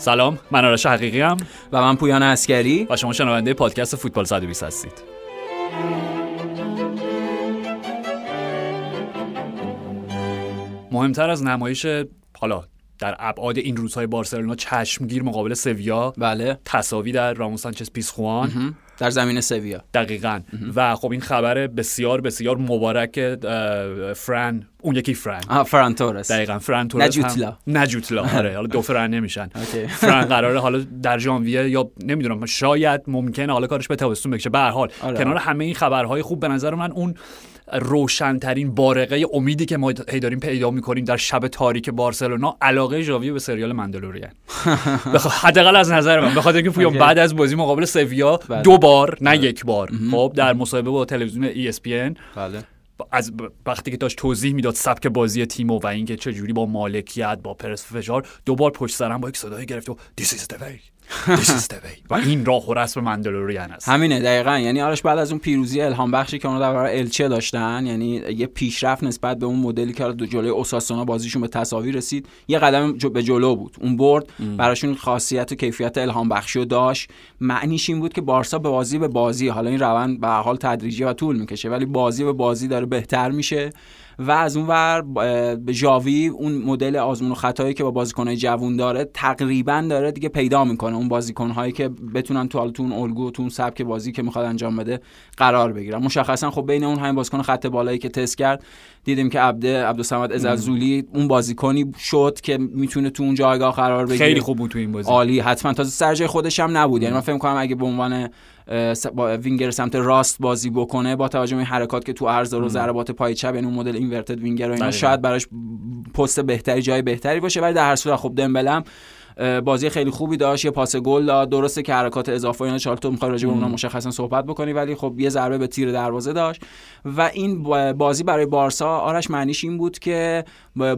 سلام من آرش حقیقی‌ام و من پویان اسکری و شما شنونده پادکست فوتبال 120 هستید. مهمتر از نمایش حالا در ابعاد این روزهای بارسلونا چشمگیر مقابل سویا. بله. تساوی در رامون سانچز پیسخوان در زمین سویا. دقیقا. و خب این خبر بسیار بسیار مبارک فران اون یکی فران. فران تورس. دقیقا فران تورس نجوتلا نجوتلا آره حالا دو فران نمیشن. فران قراره حالا در ژانویه یا نمی‌دونم شاید ممکنه حالا کارش به تابستون بکشه. به هر حال آره. کنار همه این خبرهای خوب به نظر من اون روشنترین بارقه امیدی که ما هی داریم پیدا می‌کنیم در شب تاریک بارسلونا علاقه ژاوی به سریال مندلوریان. حداقل از نظر من. بخاطر اینکه پویان بعد از بازی مقابل سویا بله. دو بار نه یک بار. خب در مصاحبه با تلویزیون ESPN بله. از وقتی که داشت توضیح می‌داد سبک بازی تیمو و اینکه چه جوری با مالکیت با پرس فشار دوبار پشت سرم با یک صدایی گرفت و This is the way. و این راه و رسم مندلوریان است. همینه دقیقا. یعنی آرش بعد از اون پیروزی الهام بخشی که اونا در برابر الچه داشتن یعنی یه پیشرفت نسبت به اون مدلی که دو جلوی اوساسونا بازیشون به تساوی رسید یه قدم به جلو بود. اون برد براشون خاصیت و کیفیت الهام بخشی رو داشت. معنیش این بود که بارسا به بازی به بازی حالا این روند به حال تدریجی و طول می‌کشه ولی بازی به بازی داره بهتر میشه. و از اون ور به ژاوی اون مدل آزمون و خطایی که با بازیکنهای جوون داره تقریبا داره دیگه پیدا می‌کنه. اون بازیکنهایی که بتونن تو اون الگو تو اون سبک بازی که می‌خواد انجام بده قرار بگیرن. مشخصا خب بین اون همین بازیکن خط بالایی که تست کرد دیدیم که عبده عبدالصمد عزازولی اون بازیکنی شد که می‌تونه تو اون جایگاه قرار بگیره. خیلی خوب بود تو این بازی. عالی. حتما تازه سر جای خودش هم نبود. یعنی من فکر کنم اگه به عنوان وینگر سمت راست بازی بکنه با توجه به حرکات که تو عرض و ضربات پای چپ یعنی اون مدل اینورتد وینگر و اینا شاید براش پست بهتری جای بهتری باشه ولی در هر صورت خب دمبلم بازی خیلی خوبی داشت یه پاس گل داد. درسته که حرکات اضافه اینا چالتو تو می‌خوای راجع به اونها مشخصا صحبت بکنی ولی خب یه ضربه به تیر دروازه داشت. و این بازی برای بارسا آرش معنیش این بود که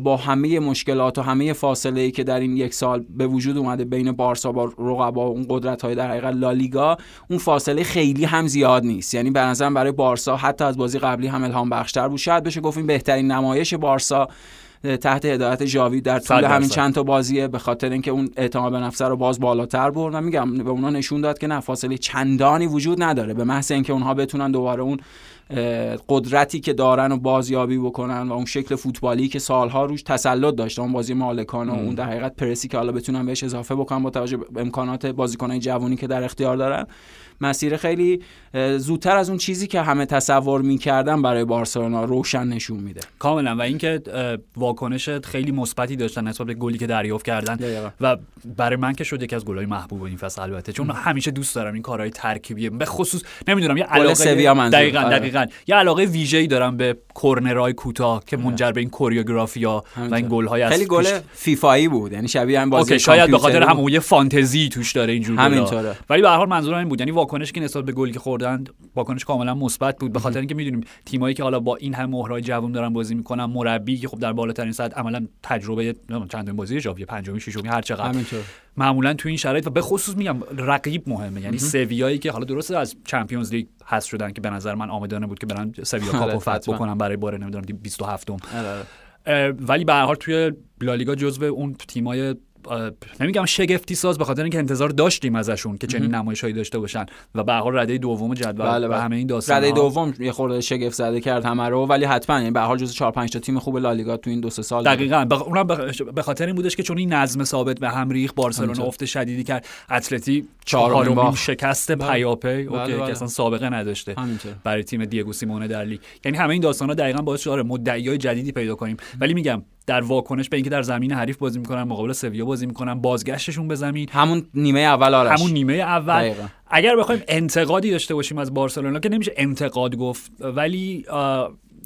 با همه مشکلات و همه فاصله ای که در این یک سال به وجود اومده بین بارسا با رقبا اون قدرت های در حقیقت لالیگا اون فاصله خیلی هم زیاد نیست. یعنی به نظرم برای بارسا حتی از بازی قبلی هم الهام بخشتر بود. شاید بشه گفت این بهترین نمایش بارسا تحت هدایت جاوی در طول همین چند تا بازیه به خاطر اینکه اون اعتماد به نفس رو باز بالاتر برد. و میگم به اونا نشون داد که نه فاصله چندانی وجود نداره. به محض اینکه اونها بتونن دوباره اون قدرتی که دارن و بازیابی بکنن و اون شکل فوتبالی که سالها روش تسلط داشته اون بازی مالکان و اون در حقیقت پرسی که حالا بتونن بهش اضافه بکنن با توجه به امکانات بازیکنهای جوانی که در اختیار دارن. مسیر خیلی زودتر از اون چیزی که همه تصور می‌کردن برای بارسلونا روشن نشون میده. کاملا. و اینکه واکنش خیلی مثبتی داشتن نسبت به گلی که دریافت کردن. و برای من که شد یکی از گلای محبوب این فصل البته. چون همیشه دوست دارم این کارهای ترکیبی. به خصوص نمی‌دونم یه علاقه دقیقاً آره. دقیقاً. یه علاقه ویژه‌ای دارم به کورنرهای کوتاه که منجر به این کوریوگرافیا و این گل‌های خیلی گل فیفایی بود. یعنی شبیه هم بازی شاید به خاطر همون یه فانتزی توش داره اینجور همینطوره. ولی به هر حال منظورم این بود. یعنی واکنش که نسبت به گلی که خوردن واکنش کاملا مثبت بود. به خاطر اینکه می‌دونیم تیمایی که حالا با این هم مهرای جوان دارن بازی می‌کنن مربی که خب در بالاترین سطح عملا تجربه چندمین بازی ژاوی پنجمی ششمی هر چقدر. معمولا تو این شرایط و به خصوص میگم رقیب مهمه. یعنی سویایی که حالا درسته از چمپیونز لیگ حذف شدن که به نظر من آمدانه بود که برن سویا کاپو فتح بکنن برای بار نمی‌دونم 27 م ولی به هر حال توی لالیگا جزو اون تیمای نمیگم شگفتی ساز به خاطر اینکه انتظار داشتیم ازشون که چنین نمایشایی داشته باشن و به حال رده دوم جدول بله و همه این داستان رده دوم یه خورده شگفت زده کرد همه رو ولی حتما یعنی به حال جزو 4 5 تا تیم خوب لالیگا تو این دو سه سال دقیقاً. بخ... اونم به خاطر این بودش که چون این نظم ثابت به هم ریخت بارسلونا افت شدیدی کرد. اتلتی چهارمین شکست پیاپی. اوکی که اصلا سابقه نداشته. برای تیم دیگو سیمونه در لیگ. یعنی همه این داستانا دقیقاً باعث شده مدعیای جدیدی پیدا کنیم. ولی میگم در واکنش به اینکه در زمین حریف بازی می‌کنن مقابل سویا بازی می‌کنن بازگشتشون به زمین. همون نیمه اول آرش. همون نیمه اول. دقیقا. اگر بخوایم انتقادی داشته باشیم از بارسلونا که نمیشه انتقاد گفت ولی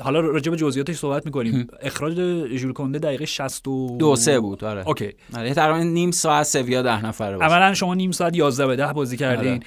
حالا راجع به جزئیاتش صحبت می‌کنیم. اخراج ژول کنده دقیقه 62 سه بود آره. اوکی. آره تقریبا نیم ساعت سویا ده نفره اولا شما نیم ساعت 11 به 10 بازی کردین. آره.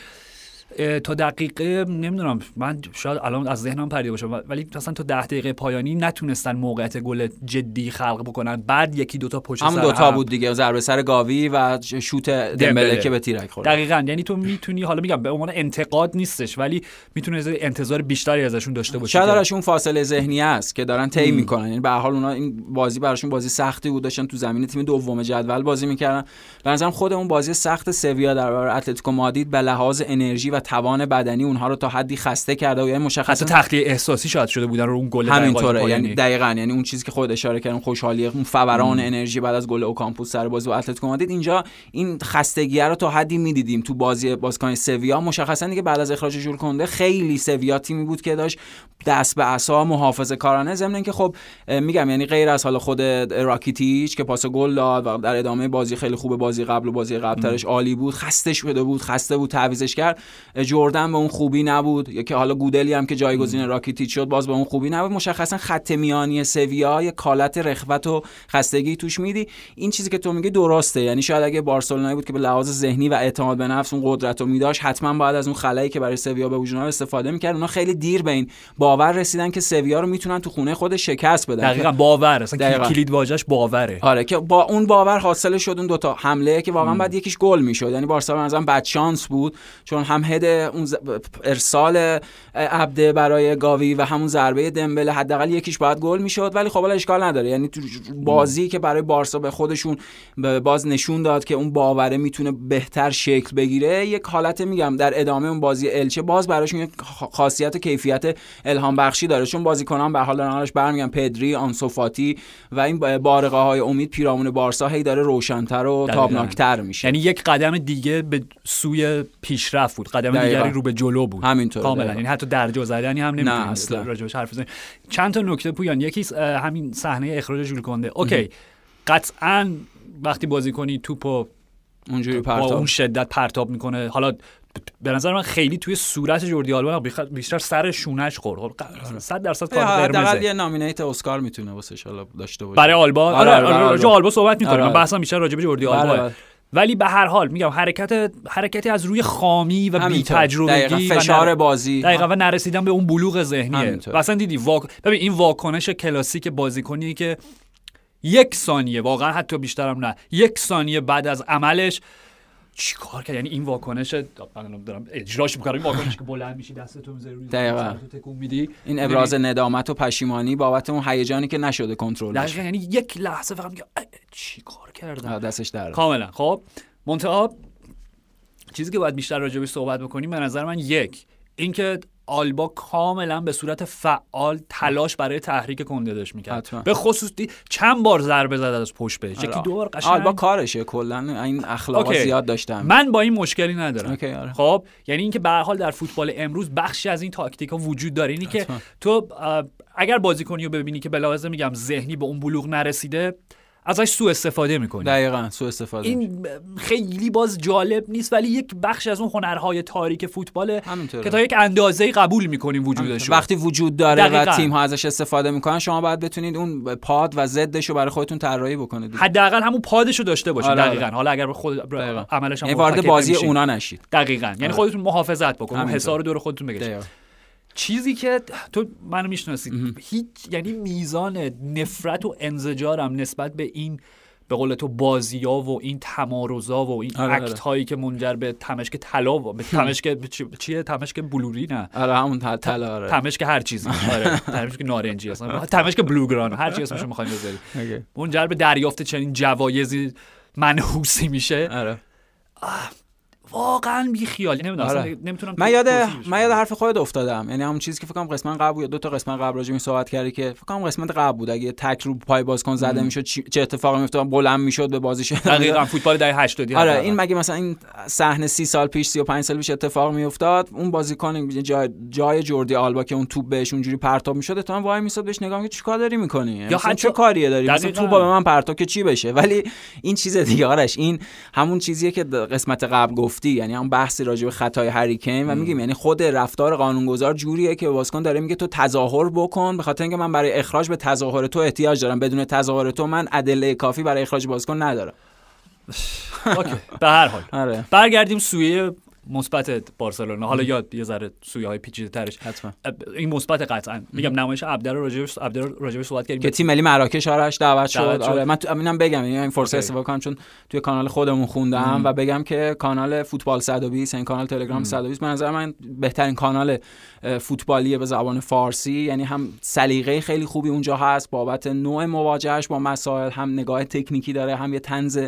تا دقیقه نمی‌دونم من شاید الان از ذهنم پریده باشه ولی مثلا تا ده دقیقه پایانی نتونستن موقعیت گل جدی خلق بکنن. بعد یکی دوتا پشت همون دوتا بود دیگه ضربه سر گاوی و شوت دمبله که به تیرک خورد. دقیقاً. یعنی تو می‌تونی حالا میگم به عنوان انتقاد نیستش ولی می‌تونه انتظار بیشتری ازشون داشته باشی شاید اون فاصله ذهنی است که دارن طی می‌کنن. یعنی به حال اونا این بازی براشون بازی سختی بود داشتن تو زمین تیم دوم جدول بازی می‌کردن. به نظرم خود اون بازی سخت سویا در برابر اتلتیکو مادرید به لحاظ انرژی و توان بدنی اونها رو تا حدی خسته کرده و یعنی مشخصا تخلیه احساسی شاید شده بودن رو اون گل همینطوره. یعنی دقیقاً. یعنی اون چیزی که خود اشاره کردم خوشحالی اون فوران انرژی بعد از گل اوکامپوس سر بازی با اتلتیکو مادرید اینجا این خستگی رو تا حدی می‌دیدیم تو بازی بازیکن سویا. مشخصا دیگه بعد از اخراج ژول کنده خیلی سویا تیمی بود که داشت دست به عصا محافظه کارانه. ضمن که خب میگم یعنی غیر از حالا خود راکیتیچ که پاس گل داد و در ادامه بازی خیلی خوب بازی قبل و بازی قبلترش عالی بود خسته شده بود خسته بود تعویزش کرد. جردن به اون خوبی نبود. یا که حالا گودلی هم که جایگزین راکیتیچ شد باز به اون خوبی نبود. مشخصا خط میانی سویا یه کالت رخوت و خستگی توش میدی. این چیزی که تو میگی درسته. یعنی شاید اگه بارسلونایی بود که به لحاظ ذهنی و اعتماد به نفس اون قدرت رو میداشت حتما باید از اون خلایی که برای سویا به وجود استفاده می‌کرد. اونا خیلی دیر به این باور رسیدن که سویا رو می‌تونن تو خونه خود شکست بدن. دقیقاً باور. اصلا کلید واژش باوره. آره که با اون باور حاصل شد اون دوتا حمله که واقعا بعد یکیش گل می‌شد. یعنی بارسا مثلا بد شانس بود چون هم هد اون ارسال عبده برای گاوی و همون ضربه دمبله. حداقل یکیش باید گل می‌شد ولی خب اشکال نداره. یعنی تو بازی که برای بارسا به خودشون باز نشون داد که اون باوره می‌تونه بهتر شکل بگیره یک حالت میگم در ادامه اون بازی الچه باز براشون یک خاصیت کیفیت الهام بخشی داره. چون بازیکنان به حال دارن برمیگن پدری آنسوفاتی و این بارقه های امید پیرامون بارسا هی داره روشنتر و تابناکتر میشه. یعنی یک قدم دیگه به سوی پیشرفت بود. قدم دیگری رو به جلو بود. همینطور کاملا. یعنی حتی درجه زدنی هم نمی‌تونیم راجبش حرف بزنیم. چند تا نکته پویان. یکی همین صحنه اخراج جول کنده. اوکی. قطعا وقتی بازی کنی توپو اونجوری پرتاب. اون شدت پرتاب می‌کنه. حالا به نظر من خیلی توی صورت جوردی آلبا بیشتر سر شونش خورد. 100 خب، درصد کار قرمزه یه نامینیت اسکار می‌تونه واسه ان داشته باشه. برای آلبا؟ آره, آره, آره, آره آلبا. صحبت می‌کنم آره بحثم بیشتر راجع به جوردی آلبا ولی به هر حال میگم حرکت حرکتی از روی خامی و بی تجربگی فشار بازی. دقیقا و نرسیدن به اون بلوغ ذهنیه. اصلا دیدی واک... ببین این واکنش کلاسیک بازیکنی که یک ثانیه واقعا حتی بیشترم نه یک ثانیه بعد از عملش چی کار کرد؟ یعنی این واکنش من دارم اجراش می‌کنم. این واکنش که بلند میشی دستتو می‌ذاری روی دقیقاً. تکون میدی. این ابراز ندامت و پشیمانی بابت اون هیجانی که نشده کنترل دقیقاً. یعنی یک لحظه فقط میگه چی کار کردم؟ دستش در کاملا. خب منتها چیزی که باید بیشتر راجع صحبت بکنیم به نظر من یک اینکه آلبا کاملا به صورت فعال تلاش برای تحریک کنده داشت می‌کرد به خصوص چند بار ضربه زد از پشت بهش. یکی دو بار قشنگ. آلبا کارشه کلا این اخلاق زیاد داشتم من با این مشکلی ندارم. آره. خب یعنی اینکه به حال در فوتبال امروز بخشی از این تاکتیک ها وجود داره. اینی که تو اگر بازیکنی رو ببینی که بلاحظه میگم ذهنی به اون بلوغ نرسیده ازش سوء استفاده می‌کنی. دقیقا سوء استفاده این خیلی باز جالب نیست ولی یک بخش از اون هنرهای تاریک فوتبال که تا یک اندازه قبول می‌کنیم وجودش وقتی وجود داره دقیقا. و تیم ها ازش استفاده می‌کنن شما باید بتونید اون پاد و ضدش رو برای خودتون طراحی بکنید. حداقل همون پادش رو داشته باشید. آره دقیقا. حالا اگر خود عملش هم یعنی وارد بازی اونا نشید. دقیقا. یعنی آره. خودتون محافظت بکنید. حصار دور خودتون بگیرید چیزی که تو منو می‌شناسید هیچ یعنی میزان نفرت و انزجارم نسبت به این به قول تو بازی ها و این تمارزا و این آره, آره. اکت هایی که منجر به تمشک طلا و به تمشک چیه؟ تمشک بلوری نه. آره همون طلا آره. تمشک هر چیزی. آره تمشک نارنجی اصلا تمشک بلوگران. هر چیزی اسمش می‌خوایم بذاری منجر به دریافت چنین جوایزی منحوسی میشه. آره. واقعا بی خیال. نمی‌دونم آره. نمی‌تونم من یاد من یاد حرف خودت افتادم. یعنی همون چیزی که فکر کنم قسمت قبل بود دو تا قسمت قبل راجع صحبت کردی که فکر کنم قسمت قبل بود. اگه تک رو پای بازیکن زده می‌شد چه اتفاقی میافتاد؟ بلند می‌شد به بازیش دقیقاً فوتبال دهه 80 آره این مگه مثلا این صحنه 30 سال پیش 35 سال پیش اتفاق میافتاد؟ اون بازیکن جای جای جوردی آلبا که اون توپ بهش اونجوری پرتاب می‌شد تو وای میساد بهش نگاه میگه چیکار داری می‌کنی؟ یا حتی چه کاریه داری؟ مثلا توپ به من پرتاب که چی بشه؟ ولی این چیز دیگه آرش این همون چیزیه که قسمت قبل گفتی یعنی اون بحث بحثی راجع به خطای هریکین و میگیم یعنی خود رفتار قانونگذار جوریه که بازیکن داره میگه تو تظاهر بکن به خاطر اینکه من برای اخراج به تظاهر تو احتیاج دارم. بدون تظاهر تو من ادله کافی برای اخراج بازیکن ندارم. اوکی به هر حال. آره. برگردیم سوی مثبت بارسلونا. حالا یاد یه ذره سویه های پیچیده ترش. حتما. این مثبت قطعا. میگم نمایش عبدر رو راجبش عبدر راجبش صحبت کردیم. که تیم ملی مراکش آرش دعوت شد. آره من تو اینم بگم یعنی این فرصت استفاده کنم چون توی کانال خودمون خوندم و بگم که کانال فوتبال 120 این کانال تلگرام 120 به نظر من بهترین کانال فوتبالیه به زبان فارسی. یعنی هم سلیقه خیلی خوبی اونجا هست بابت نوع مواجهش با مسائل هم نگاه تکنیکی داره هم یه طنز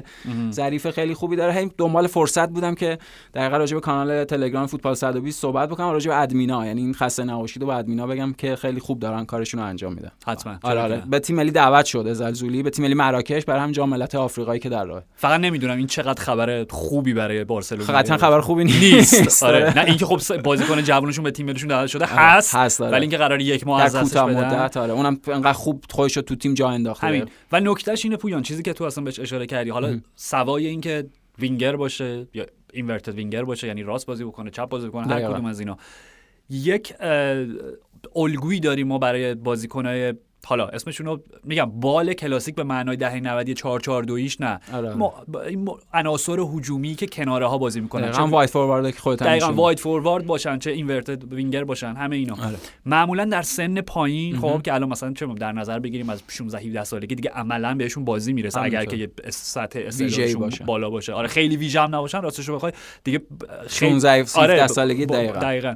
ظریف خیلی خوبی داره. هی دنبال فرصت بودم که راجع به کانال تلگرام فوتبال 120 صحبت بکنم راجع به ادمینا. یعنی این خسته نباشید و به ادمینا بگم که خیلی خوب دارن کارشون رو انجام میدن. حتما. آره آره. به تیم ملی دعوت شده زلزولی به تیم ملی مراکش برای هم جام ملت آفریقایی که در راه. فقط نمی‌دونم این چقدر خبر خوبی برای بارسلونا قطعا خبر خوبی نیست. نیست. آره. نه اینکه خب بازیکن جوانشون به تیم ملیشون دعوت شده هست هست آره. ولی اینکه قرار یک ماه از دستش بدن. مدت آره. اونم انقدر خوب خودش تو تیم جا انداخته. همین. و نکتهش اینه پویان چیزی که تو اصلا بهش اشاره کردی. حالا سوای اینکه وینگر باشه یا اینورتد وینگر باشه یعنی راست بازی بکنه چپ بازی بکنه هر. کدوم از اینا یک الگویی داریم ما برای بازیکنای حالا اسمشون رو میگم بال کلاسیک به معنای دهه 90 4 4 2 نه آره. عناصر هجومی که کناره ها بازی می‌کنن دقیقاً وایت فوروارد که خودت دقیقا. واید فوروارد باشن چه اینورتد وینگر باشن همه اینا آره. معمولا در سن پایین خب که الان مثلا چه در نظر بگیریم از 16 17 سالگی دیگه عملا بهشون بازی می‌رسه. اگر که سطح استعدادشون. بالا باشه آره خیلی ویژه هم نباشن راستش رو بخوای دیگه ب- خیلی 16 17 آره سالگی دقیقاً. دقیقاً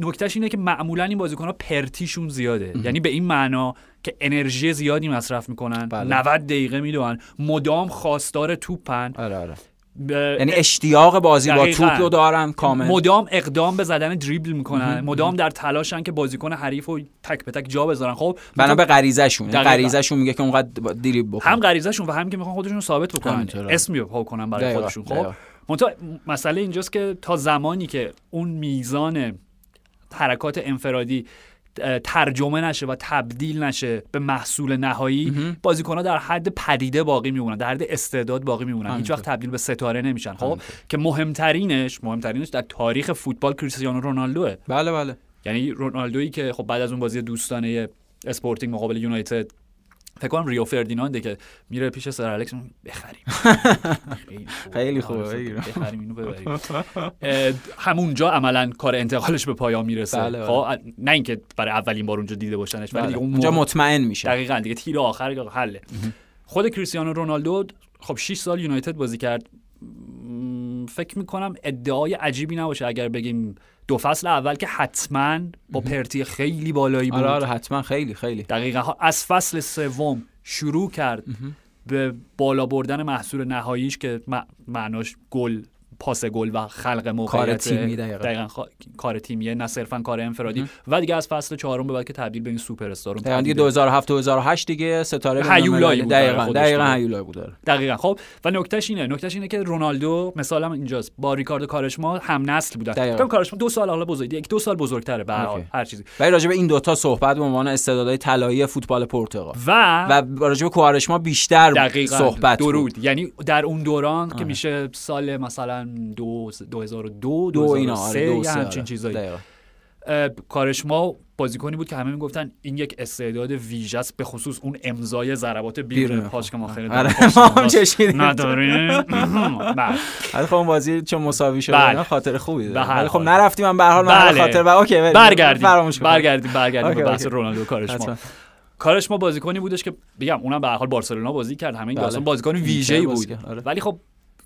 نکتهش اینه که معمولا این بازیکن‌ها پرتیشون زیاده. یعنی به این معنا که انرژی زیادی مصرف می‌کنن. بله. 90 دقیقه می‌دونن مدام خواستار توپن. آره آره. ب- یعنی اشتیاق بازی با. توپ رو دارن کامل. مدام اقدام به زدن دریبل می‌کنن. مدام در تلاشن که بازیکن حریف رو تک به تک جا بذارن. خب بنا به غریزه‌شون. یعنی دقیقاً. غریزه‌شون میگه که اونقدر دریبل بکن. هم غریزهشون و هم که می‌خوان خودشون رو ثابت بکنن. اسمی پا کنن برای دقیقاً، خودشون. خب. منتها مسئله اینجاست که تا زمانی که اون میزان حرکات انفرادی ترجمه نشه و تبدیل نشه به محصول نهایی بازیکن ها در حد پدیده باقی میمونن در حد استعداد باقی میمونن. هیچ وقت تبدیل به ستاره نمیشن. خب که مهمترینش مهمترینش در تاریخ فوتبال کریستیانو رونالدوه. بله بله. یعنی رونالدویی که خب بعد از اون بازی دوستانه اسپورتینگ مقابل یونایتد فکر کنم ریو فردینانده که میره پیش سر الکس بخریم. خیلی خوبه. خیلی خوبه، آره،. بخریم اینو ببریم. همونجا عملا کار انتقالش به پایان می‌رسه. بله، خب نه اینکه برای اولین بار اونجا دیده باشنش ولی بله. اونجا مطمئن میشه. دقیقاً دیگه تیر آخر حله. خود کریستیانو رونالدو خب 6 سال یونایتد بازی کرد. فکر می‌کنم ادعای عجیبی نباشه اگر بگیم دو فصل اول که حتما با پرتی خیلی بالایی بود. آره آره حتما خیلی خیلی. دقیقا. ها- از فصل سوم شروع کرد به بالا بردن محصول نهاییش که معناش گل پاس گل و خلق موقعیت تیمی دقیقاً. دقیقاً. خا- کار تیمیه نه صرفا کار انفرادی و دیگه از فصل چهارم به بعد که تبدیل به این سوپر استار دقیقاً دیگه 2007 2008 دیگه ستاره هیولایی بود دقیقاً دقیقاً دیگه. هیولایی بود آره. دقیقا. خب و نکتهش اینه. نکتهش اینه که رونالدو مثالم اینجاست با ریکاردو کارشما هم نسل بودن دقیقاً. فکر کارشما دو سال حالا بزرگ یک دو سال بزرگتره به هر چیزی. ولی راجع به این دوتا صحبت به عنوان استعدادهای طلایی فوتبال پرتغال. و و راجع به کوارشما بیشتر دقیقا. صحبت بود. درود یعنی در اون دوران که میشه سال مثلا دو 2002 دو اینا 2003 آره همچین آره. چیزایی. اه، کارشما بازیکنی بود که همه می‌گفتن این یک استعداد ویژه است به خصوص اون امضای ضربات بیرون پاش که ما خیلی آره. ما چشیدیم. نداریم بله. ولی خب اون بازی چون مساوی شد بله. خاطر خوبی داره ولی خب. نرفتیم من به هر حال من بله. خاطر و اوکی. برگردیم. برگردیم برگردیم به بحث. رونالدو کارشما حتما. کارش ما بازیکنی بودش که بگم اونم به هر حال بارسلونا بازی کرد همه این بله. داستان بازیکن ویژه‌ای بود آره. ولی خب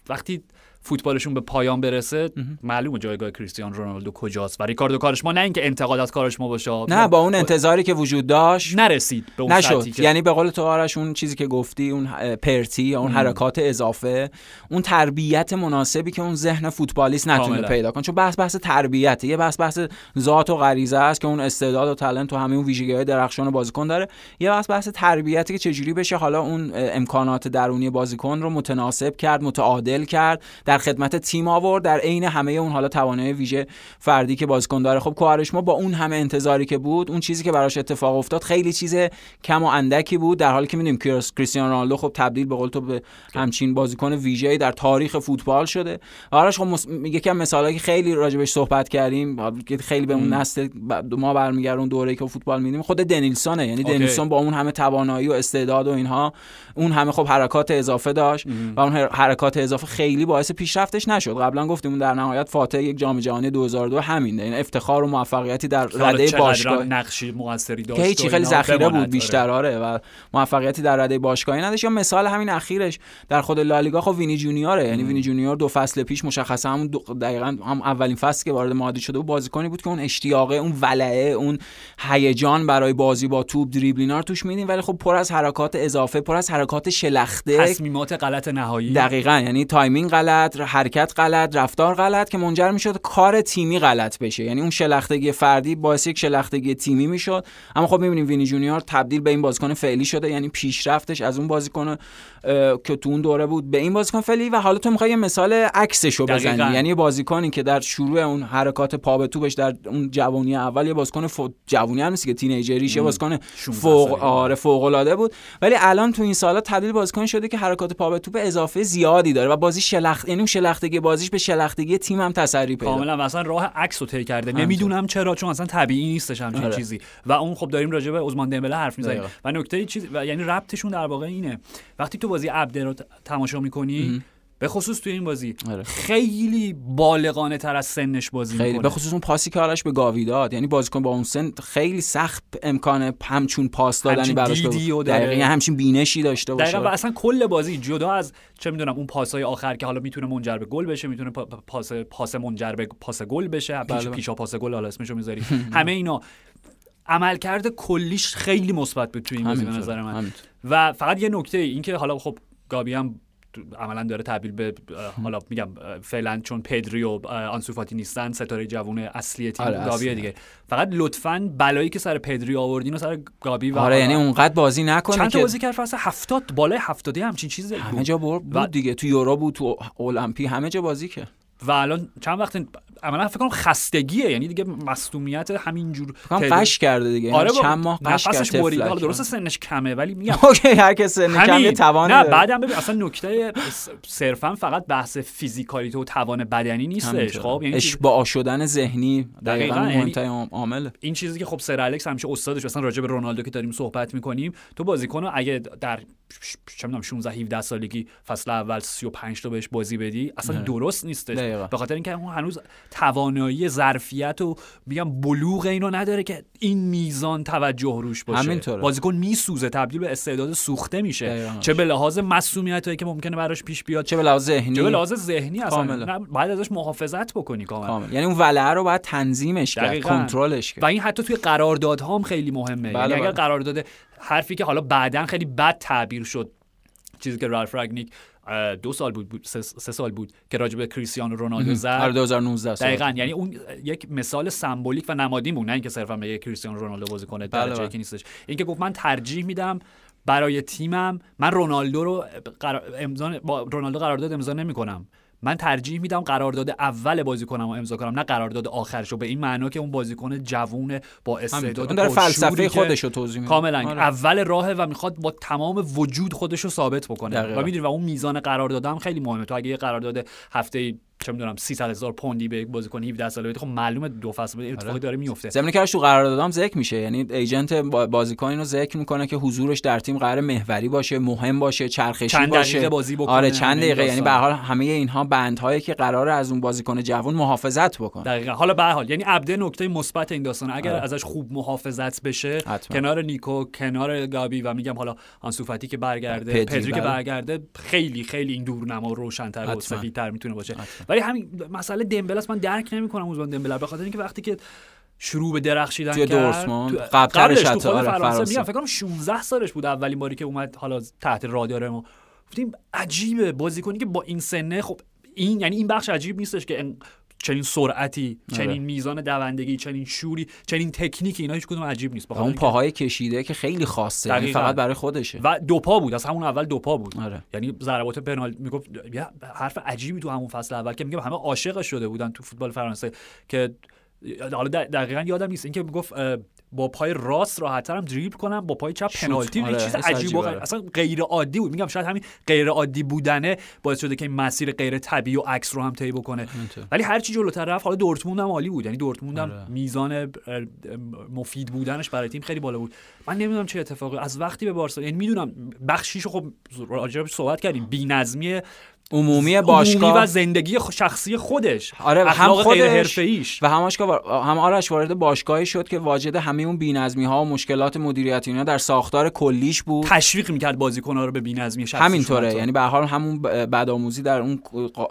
وقتی فوتبالشون به پایان برسه معلومه جایگاه کریستیانو رونالدو کجاست. و ریکاردو کارش ما نه اینکه انتقاد از کارش ما باشه. نه با اون انتظاری که وجود داشت نرسید به اون نشد. که یعنی به قول تو آرش اون چیزی که گفتی اون پرتی اون حرکات اضافه اون تربیت مناسبی که اون ذهن فوتبالیست نتونه. پیدا کنه. چون بحث بحث تربیته یه بحث بحث ذات و غریزه است که اون استعداد و تالنت و همه اون ویژگی‌های درخشان بازیکن داره. یه بحث بحث تربیتی که چجوری بشه حالا اون امکانات درونی بازیکن رو متناسب کرد متعادل کرد. در خدمت تیم آورد. در عین همه اون حالا توانایی ویژه فردی که بازیکن داره. خب کوارشما با اون همه انتظاری که بود اون چیزی که براش اتفاق افتاد خیلی چیز کم و اندکی بود. در حالی که می‌دونیم کریستیانو رونالدو خب تبدیل به قول تو به همچین بازیکن ویژه‌ای در تاریخ فوتبال شده. آرش خب مس... یکی از مثالایی که خیلی راجبش صحبت کردیم که خیلی به اون نسل ما برمیگردون اون دوره‌ای که فوتبال میدیم خود دنیلسونه. یعنی. دنیلسون با اون همه توانایی و استعداد و اینها اون همه خب حرکات اضافه داشت و اون حرکات اضافه خیلی باعث پیشرفتش نشد. قبلا گفتیم در نهایت فاتح یک جام جهانی 2002 همین این افتخار و موفقیتی در رده باشگاه نقشی موثری داشت که هیچی خیلی ذخیره بود بیشتر آره. و موفقیتی در رده باشگاهی نداشت. یا مثال همین اخیرش در خود لالیگا خب وینی جونیوره. یعنی وینی جونیور دو فصل پیش مشخصا همون دقیقاً هم اولین فصل که وارد مادرید شده بود بازیکنی بود که اون اشتیاقه اون ولعه اون هیجان برای بازی با توپ دریبلینا رو توش می‌دیدیم. ولی خب پر از حرکات اضافه پر از حرکات شلخته. تصمیمات غلط نهایی. دقیقا. یعنی timing غلط. حرکت غلط رفتار غلط که منجر می‌شد کار تیمی غلط بشه. یعنی اون شلختگی فردی باعث یک شلختگی تیمی می‌شد. اما خب می‌بینیم وینی جونیور تبدیل به این بازیکن فعلی شده یعنی پیشرفتش از اون بازیکن که تو اون دوره بود به این بازیکن فعلی. و حالا تو می‌خوای یه مثال عکسشو بزنی. یعنی بازیکنی که در شروع اون حرکات پا به توپش در اون جوانی اول یه بازیکن ف... جوانی هم نیست که تینیجریش یه بازیکن فوق آره فوق العاده بود. ولی الان تو این سالا تبدیل بازیکن شده که حرکات پا به توپ اضافه زیادی داره و بازی شلخت یعنی اون شلختگی بازیش به شلختگی تیم هم تسری پیدا. کاملا مثلا راه عکس رو طی کرده. نمی‌دونم چرا چون اصلا طبیعی نیستش همچین آره. چیزی. و اون خب داریم راجع به عثمان دمبله حرف می‌زنیم. و نکته چیز و یعنی ربطشون در واقع اینه. وقتی تو بازی عبده رو تماشا می‌کنی به خصوص توی این بازی. آره. خیلی بالغانه تر از سنش بازی خیلی. به خصوص اون پاسی که آرش به گاوی داد. یعنی بازیکن با اون سن خیلی سخت امکان همچون پاس دادنی براش دقیقاً همچین بینشی داشته باشه. دقیقاً و اصلا کل بازی جدا از چه می‌دونم اون پاسای آخر که حالا می‌تونه منجر به گل بشه می‌تونه پاس پاس منجر به پاس گل بشه. پیش بله. پیشا پاس گل حالا اسمشو می‌ذاری. همه اینا. عملکرد کلیش خیلی مثبت بود توی این بازی به نظر من. و فقط یه نکته این که حالا خب گابی هم عملا داره تبدیل به حالا میگم فعلا چون پدری و آنسوفاتی نیستن ستاره جوون اصلی تیم آره گابی دیگه. فقط لطفا بلایی که سر پدری آوردین و سر گابی و آره یعنی اونقدر بازی نکنه چند تا بازی کرد فاصله 70 بالای 70 همچین چیزی همه جا بود دیگه تو یورو بود تو المپی همه جا بازی کرد. و الان چند وقت عملا فکر کنم خستگیه. یعنی دیگه مصدومیت همینجور قش کرده دیگه. آره چند ماه قش کرده حالا درست سنش کمه ولی میگم اوکی هر کس سن کمه توان نه بعدم ببین اصلا نکته صرفا فقط بحث فیزیکالیته و توان بدنی نیستش. خب یعنی اشباع شدن ذهنی دقیقاً یعنی عامل این چیزی که خب سر الکس همیشه استادش مثلا راجع به رونالدو که داریم صحبت می‌کنیم تو بازیکن اگه در چه می‌دونم 16 17 سالگی فصل اول 35 تا بهش بازی بدی اصلا درست نیستش. به خاطر اینکه اون هنوز توانایی ظرفیت و میگم بلوغ اینو نداره که این میزان توجه روش باشه. همینطوره. بازیکن میسوزه تبدیل به استعداد سوخته میشه. چه به لحاظ مسئولیتی که ممکنه براش پیش بیاد چه به لحاظ ذهنی. چه به لحاظ ذهنی اصلا بعد ازش محافظت بکنی کاملا. یعنی اون ولعه رو باید تنظیمش کرد کنترلش کرد. و این حتی توی قراردادها هم خیلی مهمه. بله یعنی اگر بله. قرارداد حرفی که حالا بعدا خیلی بد تعبیر شد. چیزی که رالف راگنیک دو سال بود, بود سه, سال بود که راجع به کریستیانو رونالدو زد. 2019 آره، دقیقاً یعنی اون یک مثال سمبولیک و نمادین بود نه اینکه صرفا به کریستیانو رونالدو بازی کنه بله بله. که نیستش. اینکه گفت من ترجیح میدم برای تیمم من رونالدو رو امضا با رونالدو قرارداد امضا نمی‌کنم. من ترجیح میدم قرارداد اول بازیکنم رو امضا کنم نه قرارداد آخرشو به این معنا که اون بازیکن جوون با استعداد اون داره فلسفه خودش رو توضیح میده. کاملا آره. اول راهه و می‌خواد با تمام وجود خودش رو ثابت بکنه. و می‌دونی و اون میزان قرارداد هم خیلی مهمه. تو اگه یه قرارداد هفته چه می‌دونم 300 هزار پوندی به یک بازیکن 17 ساله بده خب معلومه دو فصل اتفاقی آره. داره میفته که تو قراردادام ذکر میشه یعنی ایجنت بازیکن اینو ذکر می‌کنه که حضورش در تیم قرار محوری باشه مهم باشه چرخشی چند باشه. بازی بکنه آره چند دقیقه. یعنی به حال همه اینها بندهایی که قرار از اون بازیکن جوان محافظت بکنه. دقیقاً. حالا به حال یعنی عبده نکته مثبت این داستان. اگر آره. ازش خوب محافظت بشه حتما. کنار نیکو کنار گابی و میگم حالا آنسوفاتی که برگرده پدری که. برگرده خیلی خیلی این دورنما روشن‌تر و سفیدتر می‌تونه باشه. ولی همین مسئله دمبل است من درک نمی‌کنم اوزمان دمبل به خاطر اینکه وقتی که شروع به درخشیدن توی دورتموند قبلش تو آره فرانسه میگم فکر کنم 16 سالش بود اولین باری که اومد حالا تحت رادار ما. گفتیم عجیبه بازیکنی که با این سنه خب این یعنی این بخش عجیب نیستش که چنین سرعتی چنین آره. میزان دوندگی چنین شوری چنین تکنیکی اینا هیچ کدوم عجیب نیست اون پاهای کشیده که خیلی خاصه یعنی فقط برای خودشه و دو پا بود از همون اول دو پا بود آره. یعنی ضربات پنالتی می‌گفت حرف عجیبی تو همون فصل اول که میگم همه عاشق شده بودن تو فوتبال فرانسه که حالا دقیقا یادم نیست اینکه می‌گفت با پای راست راحت‌تر هم دریبل کنم با پای چپ پنالتی آره. چیز عجیب. اصلا غیر عادی بود. میگم شاید همین غیر عادی بودنه باعث شده که این مسیر غیر طبیعی و عکس رو هم طی بکنه. ولی هر چی جلوتر رفت حالا دورتموند هم عالی بود. یعنی دورتموند هم آره. میزان مفید بودنش برای تیم خیلی بالا بود. من نمی‌دونم چه اتفاقی. از وقتی به بارسا یعنی می‌دونم بخشیشو خب راجعش صحبت کردیم. بی‌نظمی عمومی باشگاه. و زندگی شخصی خودش آره هم خودش. ایش و همش هم آرش وارد باشگاهی شد که واجد همه اون بی‌نظمی ها و مشکلات مدیریتی اینا در ساختار کلیش بود. تشویق می‌کرد بازیکن‌ها رو به بی‌نظمی همینطوره. یعنی به حال همون بدآموزی در اون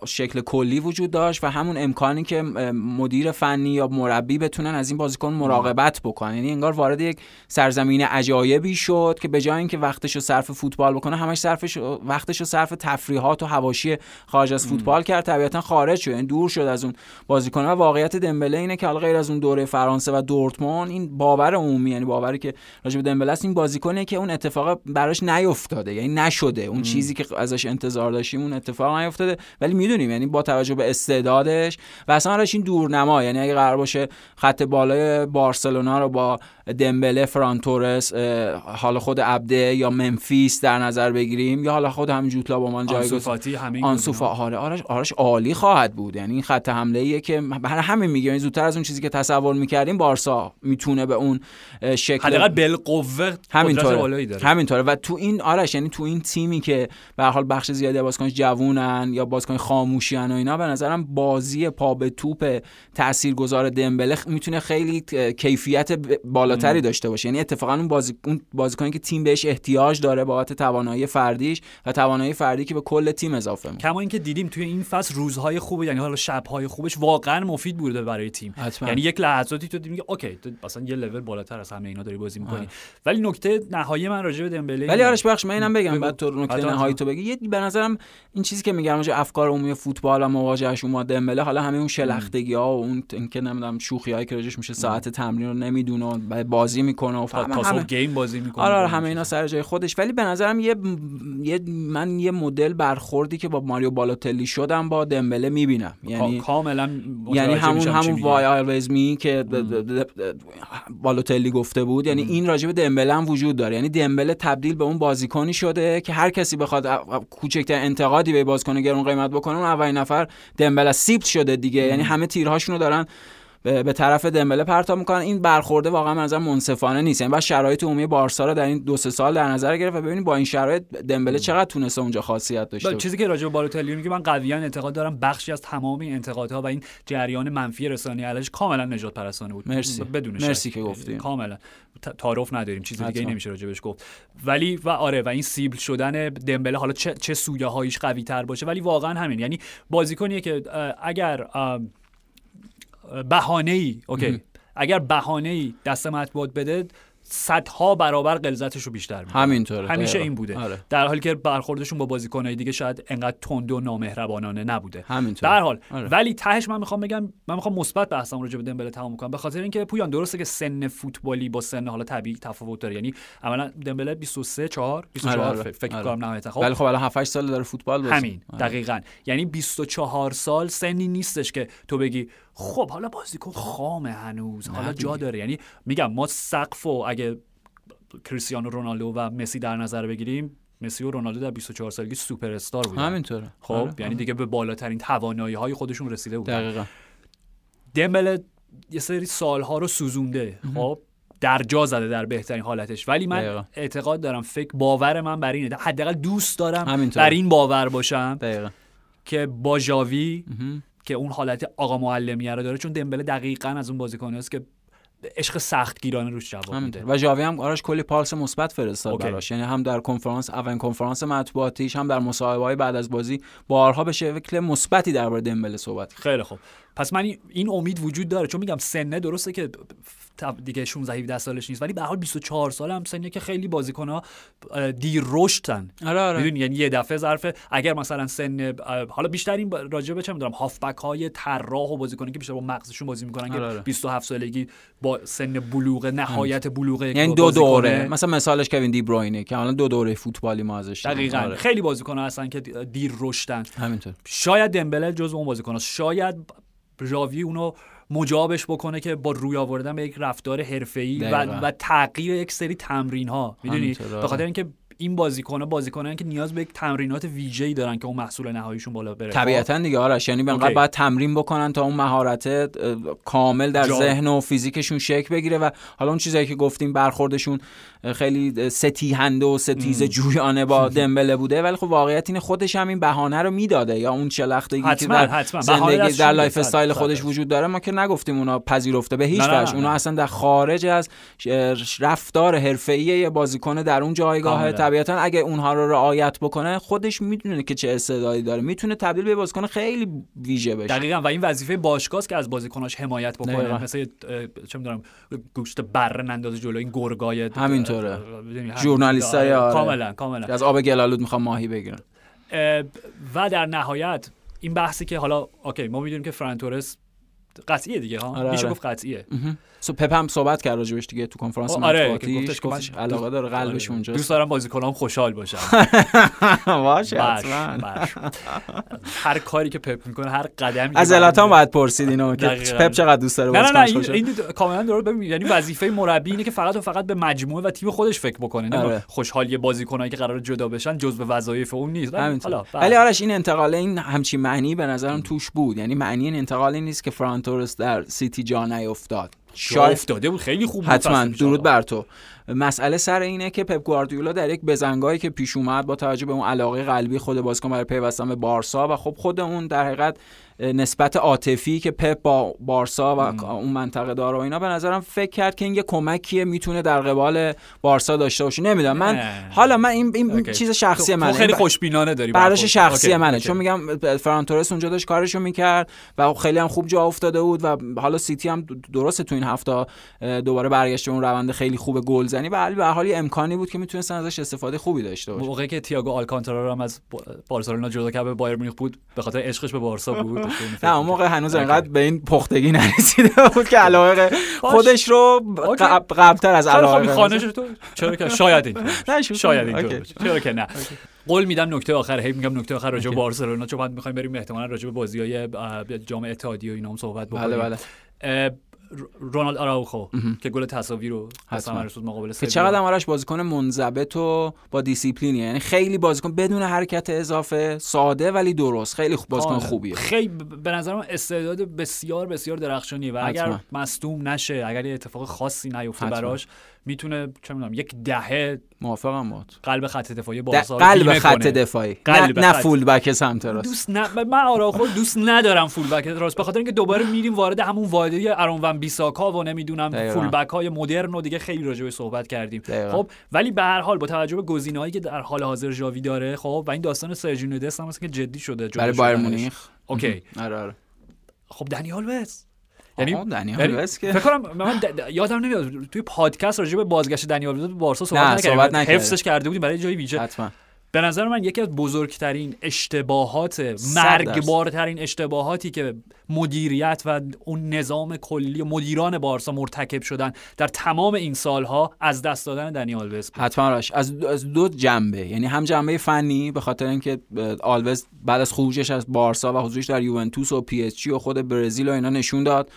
شکل کلی وجود داشت و همون امکانی که مدیر فنی یا مربی بتونن از این بازیکن مراقبت بکنن. یعنی انگار وارد یک سرزمین عجایبی شد که به جای اینکه وقتشو صرف فوتبال بکنه همش صرفش وقتشو صرف تفریحات و حواشی خارج از فوتبال کرد. طبیعتا خارج شد. یعنی دور شد از اون بازیکن. و واقعیت دمبله اینه که غیر از اون دوره فرانسه و دورتموند این باور عمومی یعنی باوری که راجع به دمبله است این بازیکنه که اون اتفاق براش نیفتاده. یعنی نشده. اون چیزی که ازش انتظار داشتیم اون اتفاق نیفتاده. ولی می‌دونیم یعنی با توجه به استعدادش و اصلا این دورنما. یعنی اگه قرار باشه خط بالای بارسلونا رو با دمبله فرانتورس حالا خود عبده یا منفیس در نظر بگیریم یا حالا خود همین جوتلا با من جایگزین. آنسو آره آرش آرش عالی خواهد بود. یعنی این خط حمله ایه که برای همین میگم یعنی زودتر از اون چیزی که تصور می‌کردیم بارسا می‌تونه به اون شکل حداقل بالقوه همینطوره. همینطوره. و تو این آرش یعنی تو این تیمی که به حال بخش زیادی بازیکنش جوونن یا بازیکن خاموشیان و اینا به نظرم بازی پا به توپ تاثیرگذار دمبله می‌تونه خیلی کیفیت بالاتری داشته باشه. یعنی اتفاقا اون بازی اون بازیکنی که تیم بهش احتیاج داره بابت توانایی فردیش و توانایی فردی که به کل تیم اضافه می‌کنه کما اینکه دیدیم توی این فصل روزهای خوب یعنی حالا شبهای خوبش واقعا مفید بوده برای تیم. حتما. یعنی یک لحظاتی تو دیدی اوکی تو مثلا یه لول بالاتر از همه اینا داری بازی می‌کنی. ولی نکته نهایی من راجع به دمبله ولی آرش بخش من اینم بگم بعد تو نکته نهایی تو بگی. یه به نظرم این چیزی که میگم راجع افکار عمومی فوتبال و مواجهش اومد دمبله حالا همه اون شلختگی ها و اون اینکه نمی‌دونم شوخی هایی که راجعش میشه ساعت تمرین رو نمی‌دونه بازی می‌کنه و همه گیم بازی می‌کنه. آره, آره همه اینا سر جای خودش. ولی به نظرم یه, یه من یه مدل برخوردی که با ماریو بالوتلی شدم با دمبله می‌بینم. یعنی کاملا یعنی همون همون وای آلویز می که بالوتلی گفته بود. یعنی این راجب دمبله هم وجود داره. یعنی دمبله تبدیل به اون بازیکنی شده که هر کسی بخواد کوچکترین انتقادی به بازیکن گرون قیمت بکنه اون اولین نفر دمبله سیپت شده دیگه. یعنی همه تیرهاشونو دارن به طرف دمبله پرتاب می‌کنن. این برخورده واقعا منظر منصفانه نیست. یعنی بعد شرایط عمومی بارسا رو در این دو سه سال در نظر گرفت و ببینید با این شرایط دمبله چقدر تونسته اونجا خاصیت داشته چیزی که راجع به بالوتلی میگه من قویا اعتقاد دارم. بخشی از تمام این انتقادها و این جریان منفی رسانه‌ای علیش کاملا نجات پرستانه بود. مرسی. بدون مرسی که گفتیم کاملا. تعارف نداریم. چیزی دیگه نمیشه راجبش گفت. ولی و آره و این سیبل شدن دمبله حالا چه چه سویه هایش قوی تر باشه ولی واقعا همین. یعنی بازیکنیه که اگر بهانه ای اوکی اگر بهانه ای دست مطبوعات بده صدها برابر غلظتش رو بیشتر می‌کنه. همینطوره. همیشه این بوده. آره. در حالی که برخوردشون با بازیکنهای دیگه شاید انقدر تند و نامهربانانه نبوده. همینطور در حال آره. ولی تهش من می‌خوام بگم من می‌خوام مثبت بحثم راجع به دمبله تمام کنم. به خاطر اینکه پویان درسته که سن فوتبالی با سن حالا طبیعی تفاوت داره. یعنی عملا دمبله 23 4 24 آره. فکر آره. کنم نهایتا. خب؟ ولی خب الان 7 8 سال داره فوتبال بازی. همین. آره. دقیقاً. یعنی 24 سال سنی نیستش که تو بگی خب حالا بازیکن خامه هنوز. حالا جا داره. یعنی میگم ما سقف اگه کریستیانو رونالدو و مسی در نظر بگیریم مسی و رونالدو در 24 سالگی سوپر استار بودن. همینطوره. خب آره. یعنی دیگه به بالاترین توانایی های خودشون رسیده بودن. دقیقا. دمبله یه سری سالها رو سوزونده. خب در جا زده در بهترین حالتش. ولی من دقیقا. اعتقاد دارم فکر باور من بر اینه. حداقل دوست دارم همینطور. بر این باور باشم دقیقا. که با جاوی که اون حالت آقا معلمیه رو داره چون دمبله دقیقا از اون بازیکنه است که عشق سخت گیرانه روش جواب میده. و جاوی هم آرش کلی پالس مثبت فرستاد براش. یعنی هم در کنفرانس اولین کنفرانس مطبوعاتیش هم در مصاحبه های بعد از بازی بارها به شکل مثبتی درباره دمبله صحبت خیلی خوب. پس من این امید وجود داره. چون میگم سنه درسته که دیگه 16 17 سالش نیست ولی به حال 24 سال هم سنیه که خیلی بازیکن ها دیر رشدن. آره آره. یعنی یه دفعه ظرف اگر مثلا سن حالا بیشتر این راجع به چه می‌دونم هافبک های طراح و بازیکنی که بیشتر با مغزشون بازی می‌کنن که آره 27 آره. سالگی با سن بلوغ نهایت بلوغ یعنی دو دوره. مثلا مثالش کوین دی بروینه که الان دو دوره فوتبالی ما ازش دقیقاً. آره. خیلی بازیکن هستن که دیر رشدن. همینطور. شاید دمبله جزو اون بازیکن شاید ژاوی اونو مجابش بکنه که با روی آوردن به یک رفتار حرفه‌ای و, و تغییر یک سری تمرین ها می‌دونی به خاطر اینکه این بازیکن‌ها بازیکنان که نیاز به یک تمرینات ویژه‌ای دارن که اون محصول نهاییشون بالا بره. طبیعتا دیگه آرش یعنی انقدر باید تمرین بکنن تا اون مهارت کامل در. ذهن و فیزیکشون شکل بگیره و حالا اون چیزایی که گفتیم برخوردشون خیلی ستیهنده و ستیز جویانه با دمبله بوده ولی خب واقعیت اینه خودش هم این بهانه رو می‌داده یا اون شلختگی که در زندگی در lifestyle خودش وجود داره ما که نگفتیم اونا پذیرفته به هیچ وجه. اونا اصلا در خارج از رفتار حرفه‌ای بازیکن در اون جایگاه طبیعتا اگه اونها رو رعایت بکنه خودش می‌دونه که چه استعدادی داره. می‌تونه تبدیل به بازیکن خیلی ویژه بشه. دقیقاً. و این وظیفه باشگاه که از بازیکناش حمایت بکنه. مثلا چه می‌دونم گوشت بره نندازه جلو این گرگای همینطوره. ژورنالیستای آره. کاملا کاملا. از آب گلالود می‌خوام ماهی بگیرن و در نهایت این بحثی که حالا اوکی ما می‌دونیم که فرانتورس قطعیه دیگه ها. آره میشه آره. گفت قطعیه. سو پپ هم صحبت کرد راجبش دیگه تو کنفرانس آره گفتش, گفتش علاقه داره قلبش آره. اونجا دوست دارم بازیکنام خوشحال باشن باشه هر کاری که پپ می‌کنه هر قدمی از الاتان باید پرسید اینو که پپ چقدر دوست داره نه نه نه این کاملا درست یعنی وظیفه مربی اینه که فقط و فقط به مجموعه و تیم خودش فکر بکنه. نه آره. خوشحالی بازیکنایی که قرار جدا بشن جزء وظایف اون نیست. ولی آرش این انتقال این همچین معنی به نظرم توش بود. یعنی معنی این انتقال نیست که فرانتورس در سیتی جا نیافتاد شاید افتاده بود. خیلی خوب حتما. درود بر تو. مسئله سر اینه که پپ گواردیولا در یک بزنگایی که پیش اومد با توجه به اون علاقه قلبی خود بازیکن برای پیوستن به بارسا و خب خود اون در حقیقت نسبت عاطفی که پپ با بارسا و اون منطقه داره و اینا به نظرم فکر کرد که این یه کمکیه می‌تونه در قبال بارسا داشته باشه. نمی‌دونم. من حالا من این, این چیز شخصی منه. خیلی خوشبینانه داری برداشت شخصی اوکی. منه. اوکی. چون میگم فران تورس اونجا داشت کارشو می‌کرد و خیلی هم خوب جا افتاده بود و حالا سیتی هم درسته تو این هفته دوباره برگشته اون روند خیلی خوب گلزنی. و به هر امکانی بود که می‌تونستن ازش استفاده خوبی داشته باشه. موقعی که تیاگو آلکانتارا هم از بارسلونا جدا کرد به بایرن مونیخ بود به خاطر عشقش به بارسا بود. نه اون موقع هنوز انقدر به این پختگی نرسیده بود که علاقه خودش رو قبلتر از علاقه خانش تو چرا که شاید این شاید این چرا که نه. قول میدم نکته آخر هی میگم نکته آخر راجع به بارسلونا چون بعد می‌خوایم بریم احتمالاً راجع به بازی‌های جام اتحادیه و اینا هم صحبت بکنیم. بله. بله رونالد آراوخو که گل تساوی رو ثمر رسوند مقابل که چقدر آرش بازیکن منضبط و با دیسیپلینی یعنی خیلی بازیکن بدون حرکت اضافه ساده ولی درست. خیلی خوب بازیکن خوبیه. خیلی به نظر من استعداد بسیار بسیار درخشانیه و اگر مصدوم نشه اگر یه اتفاق خاصی نیفته براش می‌تونه چه می‌دونم یک دهه موافقم بود قلب خط دفاعی بارسا قلب خط دفاعی. قلب نه, نه فول بک سمت راست. دوست نه من آراخو دوست ندارم فول بک راست. به خاطر اینکه دوباره میریم وارد همون وادی ارون بیساکا و نمی‌دونم فول بک های مدرن و دیگه خیلی راجع صحبت کردیم. خب ولی به هر حال با توجه به گزینه‌هایی که در حال حاضر ژاوی داره خب و این داستان سرجینو دست هم که جدی شده برای بایر مونیخ. اوکی. آره آره. خب دنیال وست یعنی دنیال فکر کنم من یادم نمیاد توی پادکست راجع به بازگشت دنیال بارسا صحبت نکردیم. حفظش کرده بودیم برای جای ویژه. حتما. به نظر من یکی از بزرگترین اشتباهات مرگبارترین اشتباهاتی که مدیریت و اون نظام کلی و مدیران بارسا مرتکب شدن در تمام این سالها از دست دادن دنی آلوز حتما راش. از از دو جنبه. یعنی هم جنبه فنی به خاطر اینکه آلوز بعد از خروجش از بارسا و حضورش در یوونتوس و پی اس جی و خود برزیل و اینا نشون داد.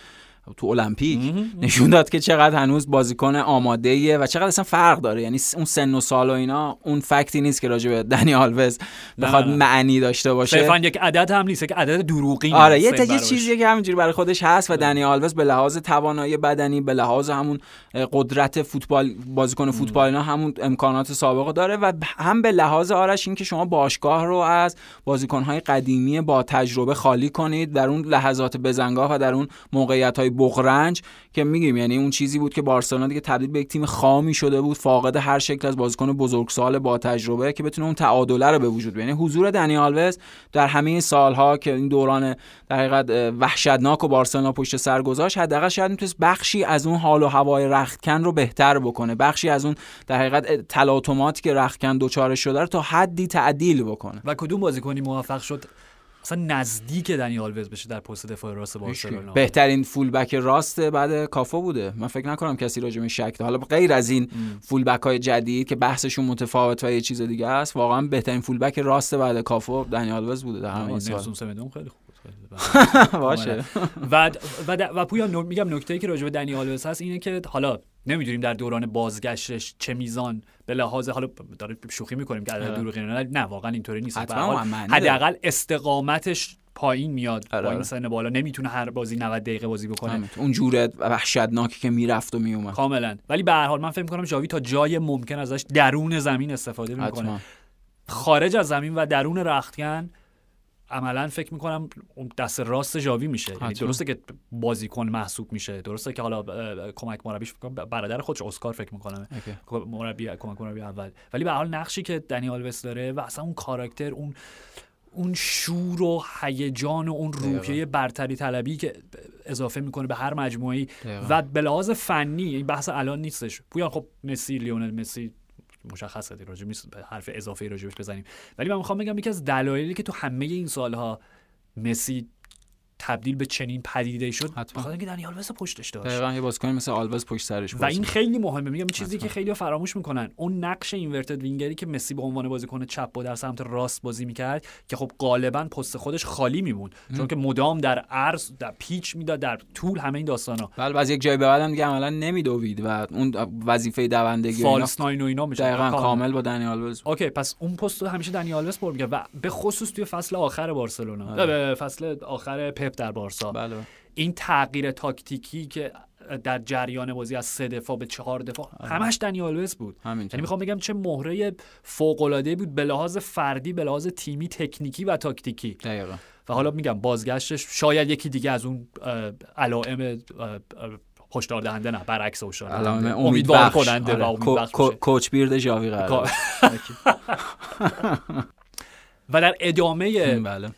تو المپیک نشون داد که چقدر هنوز بازیکن آماده ایه و چقدر اصلا فرق داره. یعنی اون سن و سال و اینا اون fact ی نیست که راجع به دنی آلوز بخواد معنی داشته باشه. صرفا یک عدد هم نیست که عدد دروغی آره یه یه چیزی که همینجوری برای خودش هست و دنی آلوز به لحاظ توانایی بدنی به لحاظ همون قدرت فوتبال بازیکن فوتبال اینا همون امکانات سابقه داره و هم به لحاظ آرش این که شما باشگاه رو از بازیکن‌های قدیمی با تجربه خالی کنید در اون لحظات بزنگاه و در اون موقعیت بغرنج که میگیم یعنی اون چیزی بود که بارسلونا دیگه تبدیل به یک تیم خامی شده بود فاقد هر شکل از بازیکن بزرگسال با تجربه که بتونه اون تعادله رو به وجود بیاره. یعنی حضور دنی آلوز در همه سالها که این دوران در حقیقت وحشتناک و بارسلونا پشت سر گذاشت حداقل شاید می‌تونست بخشی از اون حال و هوای رختکن رو بهتر بکنه. بخشی از اون در حقیقت تلاطماتی که رختکن دوچاره شده رو تا حدی تعدیل بکنه. و کدوم بازیکنی موفق شد؟ اصلا نزدیک دنی آلوز بشه در پست دفاع راست بارسلونا. بهترین فول بک راست بعد کافا بوده. من فکر نکنم کسی راجع به شک حالا غیر از این فول بک های جدید که بحثشون متفاوت و یه چیز دیگه است واقعا بهترین فول بک راست بعد کافا دنی آلوز بوده در همین سال. خیلی خوب باشه. و و و پویا میگم نکته ای که راجع به دنی آلوز هست اینه که حالا نمی‌دونیم در دوران بازگشتش چه میزان به لحاظ حالا داره شوخی می‌کنیم که عدد دروغی نه واقعا اینطوری نیست. حداقل استقامتش پایین میاد با این سن بالا. نمی‌تونه هر بازی 90 دقیقه بازی بکنه. اون جوره وحشتناکی که می‌رفت و میومد کاملا. ولی به هر حال من فکر می‌کنم جاوی تا جای ممکن ازش درون زمین استفاده می‌کنه. خارج از زمین و درون رختکن عملا فکر می‌کنم دست راست جاوی میشه. یعنی درسته که بازیکن محسوب میشه درسته که حالا کمک مربیش برادر خودش اسکار فکر می‌کنم. مربی کمک مربی اول. ولی به حال نقشی که دنیال وست داره و اصلا اون کاراکتر اون اون شور و هیجان و اون روحیه برتری طلبی که اضافه می‌کنه به هر مجموعی و به لحاظ فنی این بحث الان نیستش. پویان خب مسی لیونل مسی مشخصه راجع نیست حرف اضافه راجبش بزنیم. ولی من می‌خوام بگم یکی از دلایلی که تو همه این سالها مسی تبدیل به چنین پدیده شد. بخاطر اینکه دنی آلوز پشتش داشت. دقیقاً یه بازیکن مثل آلوز پشت سرش و این خیلی مهمه. میگم چیزی که خیلی فراموش می‌کنن. اون نقش inverted winger ی که مسی به عنوان بازیکن چپ با در سمت راست بازی می‌کرد که خب غالبا پست خودش خالی میموند. چون که مدام در عرض در پیچ می‌داد در طول همه این داستانا. بله از یک جای به بعدم دیگه عملا نمیدوید و اون وظیفه دوندگی false nine و اینا میشه دقیقاً کامل با دنی آلوز اوکی پس اون پست همیشه دنی آلوز پر و به خصوص توی فصل آخر بارسلونا. آره. فصل آخر پپ در بارسا. بله. این تغییر تاکتیکی که در جریان بازی از سه دفاع به چهار دفاع همش دنی آلوز بود. یعنی می‌خوام بگم چه مهره فوق العاده بود به لحاظ فردی به لحاظ تیمی تکنیکی و تاکتیکی. دقیقا. و حالا میگم بازگشتش شاید یکی دیگه از اون علائم هشدار دهنده نه برعکس هشدار امیدوار کننده و امیدوار کوچ بیرد جاوی و در ادامه بله.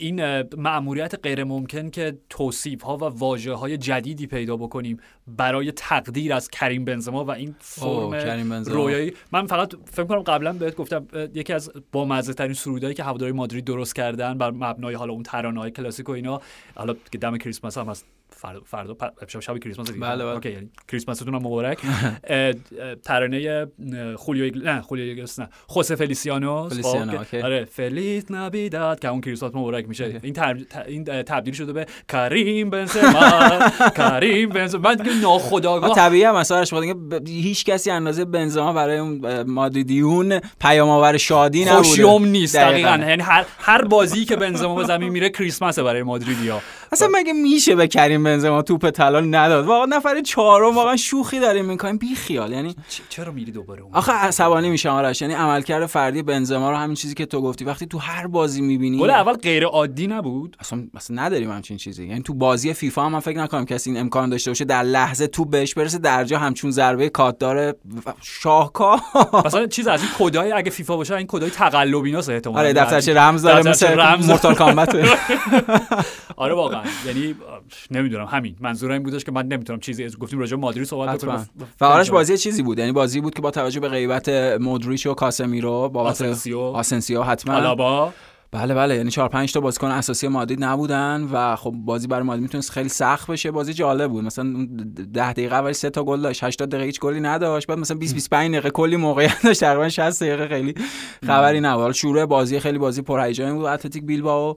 این معمولیت غیر ممکن که توصیف ها و واژه های جدیدی پیدا بکنیم برای تقدیر از کریم بنزما و این فرم رویایی. من فقط فکر کنم قبلا بهت گفتم یکی از بامزه ترین سرودایی که هواداری مادرید درست کردن بر مبنای حالا اون ترانه های کلاسیک و اینا حالا که دم کریسمس هم هست. فردا شب شب کریسمس دیگه. بله بله. اوکی یعنی کریسمستون هم مبارک. ترانه خولیو نه خولیو نه. خوسه فلیسیانو. آره فلیت نبیداد که اون کریسمس مبارک میشه. این این تبدیل شده به کریم بنزما. کریم بنزما. من دیگه ناخداگاه طبیعیه هم مثلا هیچ کسی اندازه بنزما برای اون مادریدیون پیام آور شادی نبوده. خوشیوم نیست دقیقاً. یعنی هر هر بازی که بنزما به زمین میره کریسمس برای مادریدیا. اصلا مگه میشه به کریم بنزما توپ طلا نداد؟ واقعا نفر چهارم واقعا شوخی داریم می‌کنیم. بی خیال یعنی چرا میری دوباره اون آخه عصبانی میشم آرش. یعنی عملکرد فردی بنزما رو همین چیزی که تو گفتی وقتی تو هر بازی می‌بینی گل اول غیر عادی نبود؟ اصلا اصلا نداریم همچین چیزی. یعنی تو بازی فیفا هم من فکر نکنم کسی این امکان داشته باشه در لحظه تو بهش برسه درجا همچون ضربه کات داره شاهکار. مثلا چیز از این کدای اگه فیفا باشه این کدای تقلبیناست احتمالاً. آره دفترچه رمز داره مثل مورتال کامبت آره واقعا. یعنی نمی‌دونم همین. منظورم این بودش که من نمی‌تونم چیزی از گفتیم راجع مادرید صحبت کنم. و آرش بازی چیزی بود؟ یعنی بازی بود که با توجه به غیبت مودریچ و کاسمیرو با آسنسیو. آسنسیو حتما. آلابا. بله بله. یعنی 4 5 تا بازیکن اساسی مادرید نبودن و خب بازی برای مادرید می‌تونست خیلی سخت بشه. بازی جالب بود. مثلا 10 دقیقه اول سه تا گل داشت 80 دقیقه هیچ گلی نداشت. بعد مثلا 20 25 دقیقه کلی موقعیت داشت. تقریبا 60 دقیقه خیلی خبری نبود. شروع بازی خیلی بازی پرهیجانی بود. اتلتیک بیلبائو.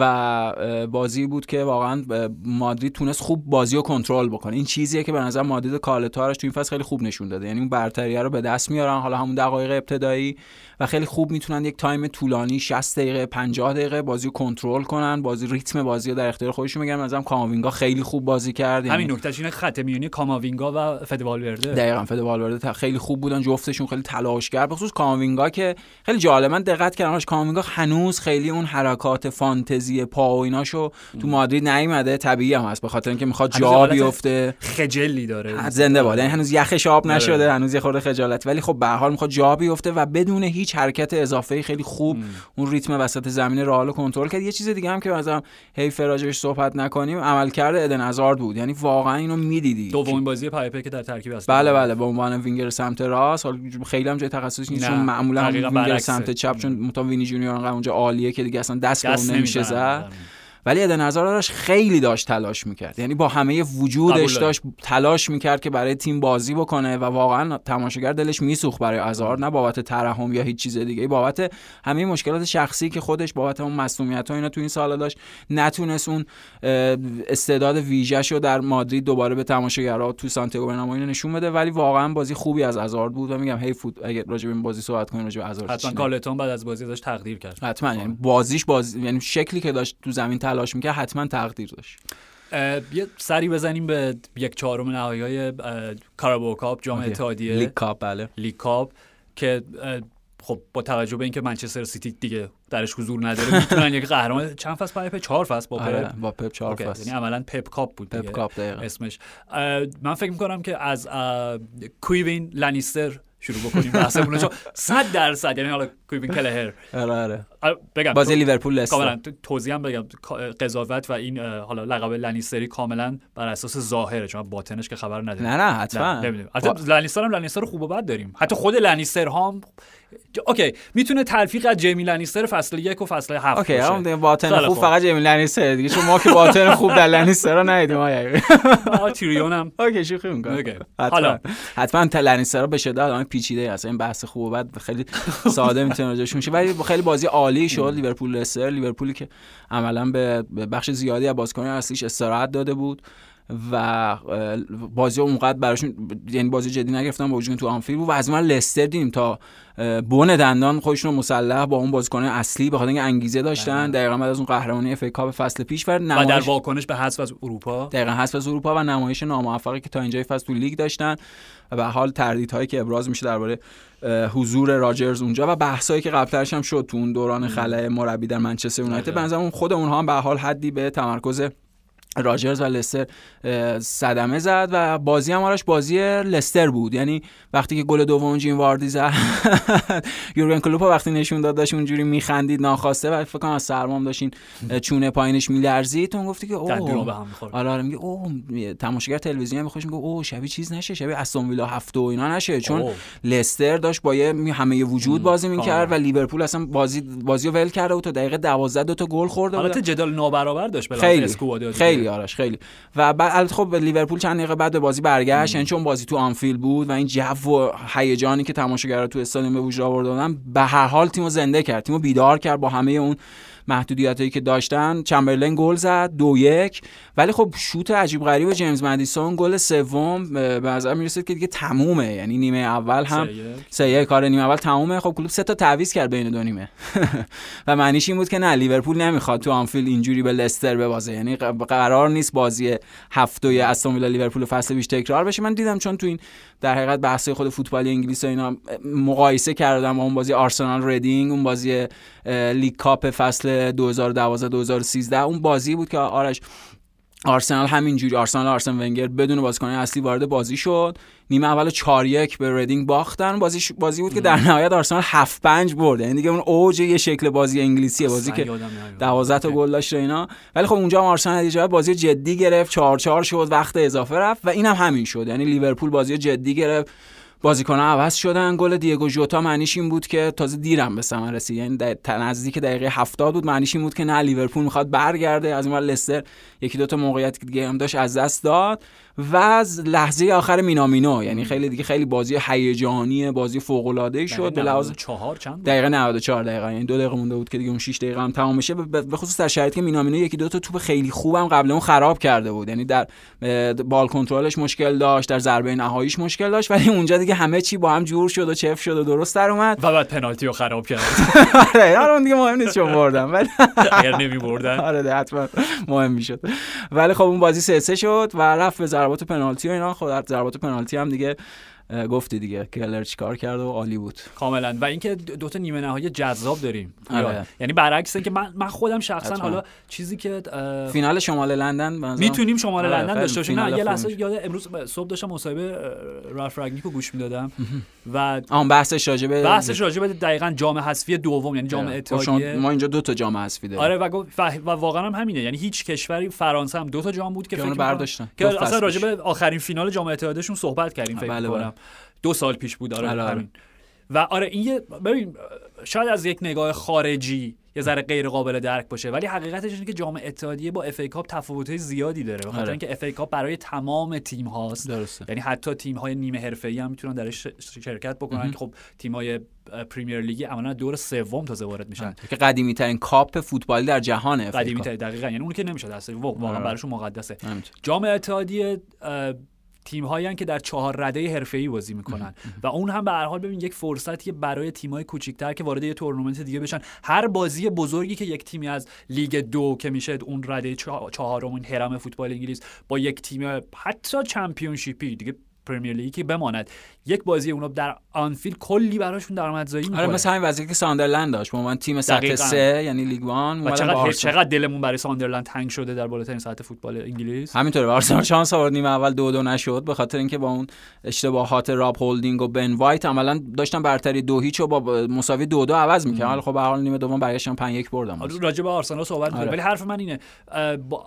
و بازی بود که واقعا مادرید تونست خوب بازی رو کنترل بکنه. این چیزیه که به نظر مادرید کارلتو ارش تو این فصل خیلی خوب نشون داده. یعنی اون برتریه رو به دست میارن. حالا همون دقایق ابتدایی و خیلی خوب می‌تونن یک time طولانی 60 دقیقه 50 دقیقه بازی رو کنترل کنن. بازی ریتم بازی رو در اختیار خودشون میگن مثلا کاماوینگا خیلی خوب بازی کرد. یعنی همین نکتهش اینه خط میونی کاماوینگا و فده والورده دقیقاً فده والورده خیلی خوب بودن. جفتشون خیلی تلاشگر به خصوص کاماوینگا که خیلی جالب. من دقت کردم کاماوینگا. هنوز خیلی اون حرکات فانتزی پا و ایناشو تو مادرید نیومده. طبیعی هم هست. به خاطر اینکه می‌خواد جا بیفته. خجلی داره. زنده باد یعنی هنوز یخش آب آره. نشده. هنوز یه خورده خجالت ولی خب به حال می‌خواد جا بیفته و بدون هیچ حرکت اضافه خیلی خوب اون ریتم وسط زمین رئال کنترل کرد. یه چیز دیگه هم که مثلا هی فراجش صحبت نکنیم عملکرد ادن هازارد بود. یعنی واقعا اینو می‌دیدی. دومین بازی پایپه که در ترکیب هست بله بله به عنوان وینگر سمت راست. خیلی هم جای تخصصی نیست چون معمولا وینگر سمت چپ چون متا وینی جونیور اونجا عالیه که دیگه اصلا دست به اون نمیشه زد ولی ادن هازارد خیلی داشت تلاش می‌کرد. یعنی با همه وجودش داشت تلاش می‌کرد که برای تیم بازی بکنه و واقعا تماشاگر دلش میسوخت برای هازارد نه بابت ترحم یا هیچ چیز دیگه بابت همه مشکلات شخصی که خودش بابت اون مسئولیت ها اینا تو این سال داشت. نتونست اون استعداد ویژه‌شو رو در مادرید دوباره به تماشاگرها تو سانتیاگو برنابئو نشون بده. ولی واقعا بازی خوبی از هازارد بود و میگم هی فوت اگه راجع به این بازی صحبت کنیم راجع به هازارد حتما کارلتون بعد از بازی داشت تقدیر کرد. حتما. یعنی بازیش بازی یعنی شکلی که داشت تو زمین تلاش می‌کرد حتما تقدیر داشت. یه سری بزنیم به یک چهارم نهایی های کارابو کاپ جام اتحادیه. league cup بله. league cup که خب با توجه به اینکه منچستر سیتی دیگه درش حضور نداره می‌تونن یک قهرمان چند فصل برای پپ؟ چهار فصل با آره، پپ با پپ چهار فصل. یعنی عملا پپ کاپ بود پپ کاپ اسمش. من فکر می‌کنم که از کویوین لنیستر شروع بکنیم بحثمون چون 100 درصد یعنی حالا کویین کلهر. آره آره. بگم بازی لیورپول لستر. کاملا توضیح هم بگم قضاوت و این حالا لقب لانیستری کاملا بر اساس ظاهره چون باطنش که خبر نداره نه نه حتما. نمی‌دونیم البته لانیستر هم لانیستر خوب و بد داریم. حتی خود لانیستر هم اوکی می‌تونه تلفیق از جیمی لانیستر فصل یک و فصل هفت اوکی هم باطن خوب فقط جیمی لانیستر دیگه. چون ما که باطن خوب در لانیستر رو ندیدیم آ تیریون هم. اوکی شوخی می‌کنم. حالا. حتما لانیستر به شدت پیچیده است این بحث خوب و بد خیلی ساده می‌تونه راجعش شه. ولی خیلی بازی عالی شد. لیورپول لستر لیورپولی که عملا به بخش زیادی از بازیکنان اصلیش استراحت داده بود. و بازی اونقدر براشون یعنی بازی جدی نگرفتن با وجود تو آنفیل بود. و از من لستر دیدیم تا بن دندان خودشون مسلح با اون بازیکن اصلی به خاطر اینکه انگیزه داشتن. بله. دقیقا بعد از اون قهرمانی FA Cup فصل پیش و نمایش... و در واکنش به حذف از اروپا. دقیقا حذف از اروپا و نمایش ناموفقی که تا اینجای فصل تو لیگ داشتن. و به حال تردیدهایی که ابراز میشه درباره حضور راجرز اونجا و بحثایی که قبلترش هم شد تو اون دوران خلای مربی در منچستر یونایتد. بنظرم خود اونها هم به حال حدی به تمرکز راجرز و لستر صدمه زد و بازی هم آرش بازی لستر بود. یعنی وقتی که گل دوم جیم واردی زد یورگن کلوپ وقتی نشون داد داشت اونجوری میخندید ناخواسته و فکر کنم از سرمام داشتین چونه پایینش میلرزید. تو گفتی که اوه آره آره میگه اوه تماشاگر تلویزیون میخوش میگه اوه شبیه چیز نشه شبیه استون ویلا هفت و اینا نشه. چون اوه. لستر داشت با همه وجود بازی می‌کرد و لیورپول اصلا بازی بازی ول کرده بود تا دقیقه 12 دو تا گل خورده بود. حالت جدال نابرابر داشت خیلی خیلی. آرش خیلی. و بعد خب لیورپول چند دقیقه بعد به بازی برگشت یعنی چون بازی تو آنفیل بود و این جو و هیجانی که تماشاگرها تو استادیوم به وجود آوردن به هر حال تیمو زنده کرد تیمو بیدار کرد با همه اون محدودیتایی که داشتن. چمبرلین گل زد دو یک. ولی خب شوت عجیب غریب جیمز مدیسون گل سوم به نظر می‌رسید که دیگه تمومه. یعنی نیمه اول هم سه کار نیمه اول تمومه. خب کلوب سه تا تعویض کرد بین دو نیمه. و معنیش این بود که نه لیورپول نمی‌خواد تو آنفیل اینجوری به لستر ببازه. یعنی قرار نیست بازی هفته استون ویلا لیورپول فصل پیش تکرار بشه. من دیدم چون تو این در حقیقت بحث خود فوتبال انگلیس اینا مقایسه کردم با اون بازی آرسنال ریدینگ اون بازی league cup فصل 2012 2013 اون بازی بود که آرش آرسنال همینجوری آرسنال آرسن ونگر بدون بازیکن اصلی وارد بازی شد. نیمه اول 4 1 به ریدینگ باختن. بازی بازی بود که در نهایت آرسنال 7 5 برد یعنی دیگه اون اوج یه شکل بازی انگلیسیه بازی که 12 تا گل داشت اینا. ولی خب اونجا هم آرسنال دیگه بازی جدی گرفت. 4 4 شد. وقت اضافه رفت. و اینم هم همین شد. یعنی لیورپول بازی جدی گرفت. بازیکن عوض شدن. گل دیگو جوتا معنیش این بود که تازه دیرم به ثمر رسید. یعنی در نزدیک دقیقه 70 بود. معنیش این بود که نه لیورپول می‌خواد برگرده. از این لستر یکی دو تا موقعیت دیگه هم داشت از دست داد. و از لحظه آخر مینامینو یعنی خیلی دیگه خیلی بازی هیجانی بازی فوق العاده شد به لحاظ 4 چند دقیقه 94 دقیقه یعنی دو دقیقه مونده بود که دیگه اون 6 دقیقه هم تمام بشه. به خصوص در شرایطی که مینامینو یکی دو تا توپ خیلی خوبم قبل اون خراب کرده بود. یعنی در بال کنترلش مشکل داشت در ضربه نهاییش مشکل داشت ولی اونجا دیگه همه چی با هم جور شد و چف شد و درست در اومد. و بعد پنالتی رو خراب کرد. آره اون دیگه مهم نیست چون بردن ولی اگر نمی بردن. آره حتما مهم می‌شد. ولی خب اون بازی 3 3 شد و رفت به ضربات پنالتی و اینا. خود ضربات پنالتی هم دیگه گفتی دیگه کلر چیکار کرد و عالی بود. کاملا. و اینکه دو تا نیمه نهایی جذاب داریم. آره. یعنی برعکس اینکه من من خودم شخصا حالا چیزی که فینال شمال لندن می‌تونیم شمال آره لندن داشته باشیم. نه یه لحظه یاد امروز صبح داشتم مصاحبه رالف رگنیکو گوش می‌دادم. و آن بحثش راجع به بحثش راجع به دقیقاً جام حذفی دوم یعنی جام آره. خب اتحادیه. ما اینجا دو تا جام حذفی داریم. آره و, و واقعا هم همینه. یعنی هیچ کشوری فرانسه هم دو تا جام بود که فکر برداشتن. که اصلا راجع به آخرین فینال جام اتحادیهشون صحبت کردیم فکر بله. کنم دو سال پیش بود آره, آره. و آره این یه ببین شاید از یک نگاه خارجی یه ذره غیر قابل درک باشه ولی حقیقتش اینه که جام اتحادیه با FA Cup تفاوت‌های زیادی داره بخاطر آره. اینکه FA Cup برای تمام تیم هاست درسته یعنی حتی تیم های نیمه حرفه‌ای هم می‌تونن درش شرکت بکنن. که خب تیم های پریمیر لیگی عملا دور سوم تازه وارد میشن که قدیمی ترین کاپ فوتبالی در جهانه قدیمی تر دقیقاً یعنی اون که نمیشه دست واقعا آره. براشون مقدسه. جام اتحادیه تیم هایی که در چهار رده حرفه‌ای بازی می‌کنن. و اون هم به هر حال ببین یک فرصتیه برای تیم‌های کوچیک‌تر که وارد یه تورنمنت دیگه بشن. هر بازی بزرگی که یک تیمی از لیگ دو که میشه اون رده چه- چهارم این هرم فوتبال انگلیس با یک تیم حتی championshipی دیگه Premier Leagueی که بماند. یک بازی اونا در آنفیلد کلی براشون درآمدزایی می‌کنه. آره مثل همین وضعیتی که ساندرلند داشت. به عنوان تیم سطح دقیقاً. سه یعنی لیگ وان و اومدن با چقدر. چقدر دلمون برای ساندرلند تنگ شده در بالاترین سطح فوتبال انگلیس؟ همینطوره. آرسنال شانس آورد. نیمه اول دو دو نشد. به خاطر اینکه با اون اشتباهات راب هولدینگ و بن وایت عملا داشتن برتری دو هیچ و با مساوی دو دو عوض می‌کردن. ولی خب به حال نیمه دوم برگشتن 5 1 بردن. آره، راجع به آرسنال صحبت می‌کنیم آره. ولی حرف من اینه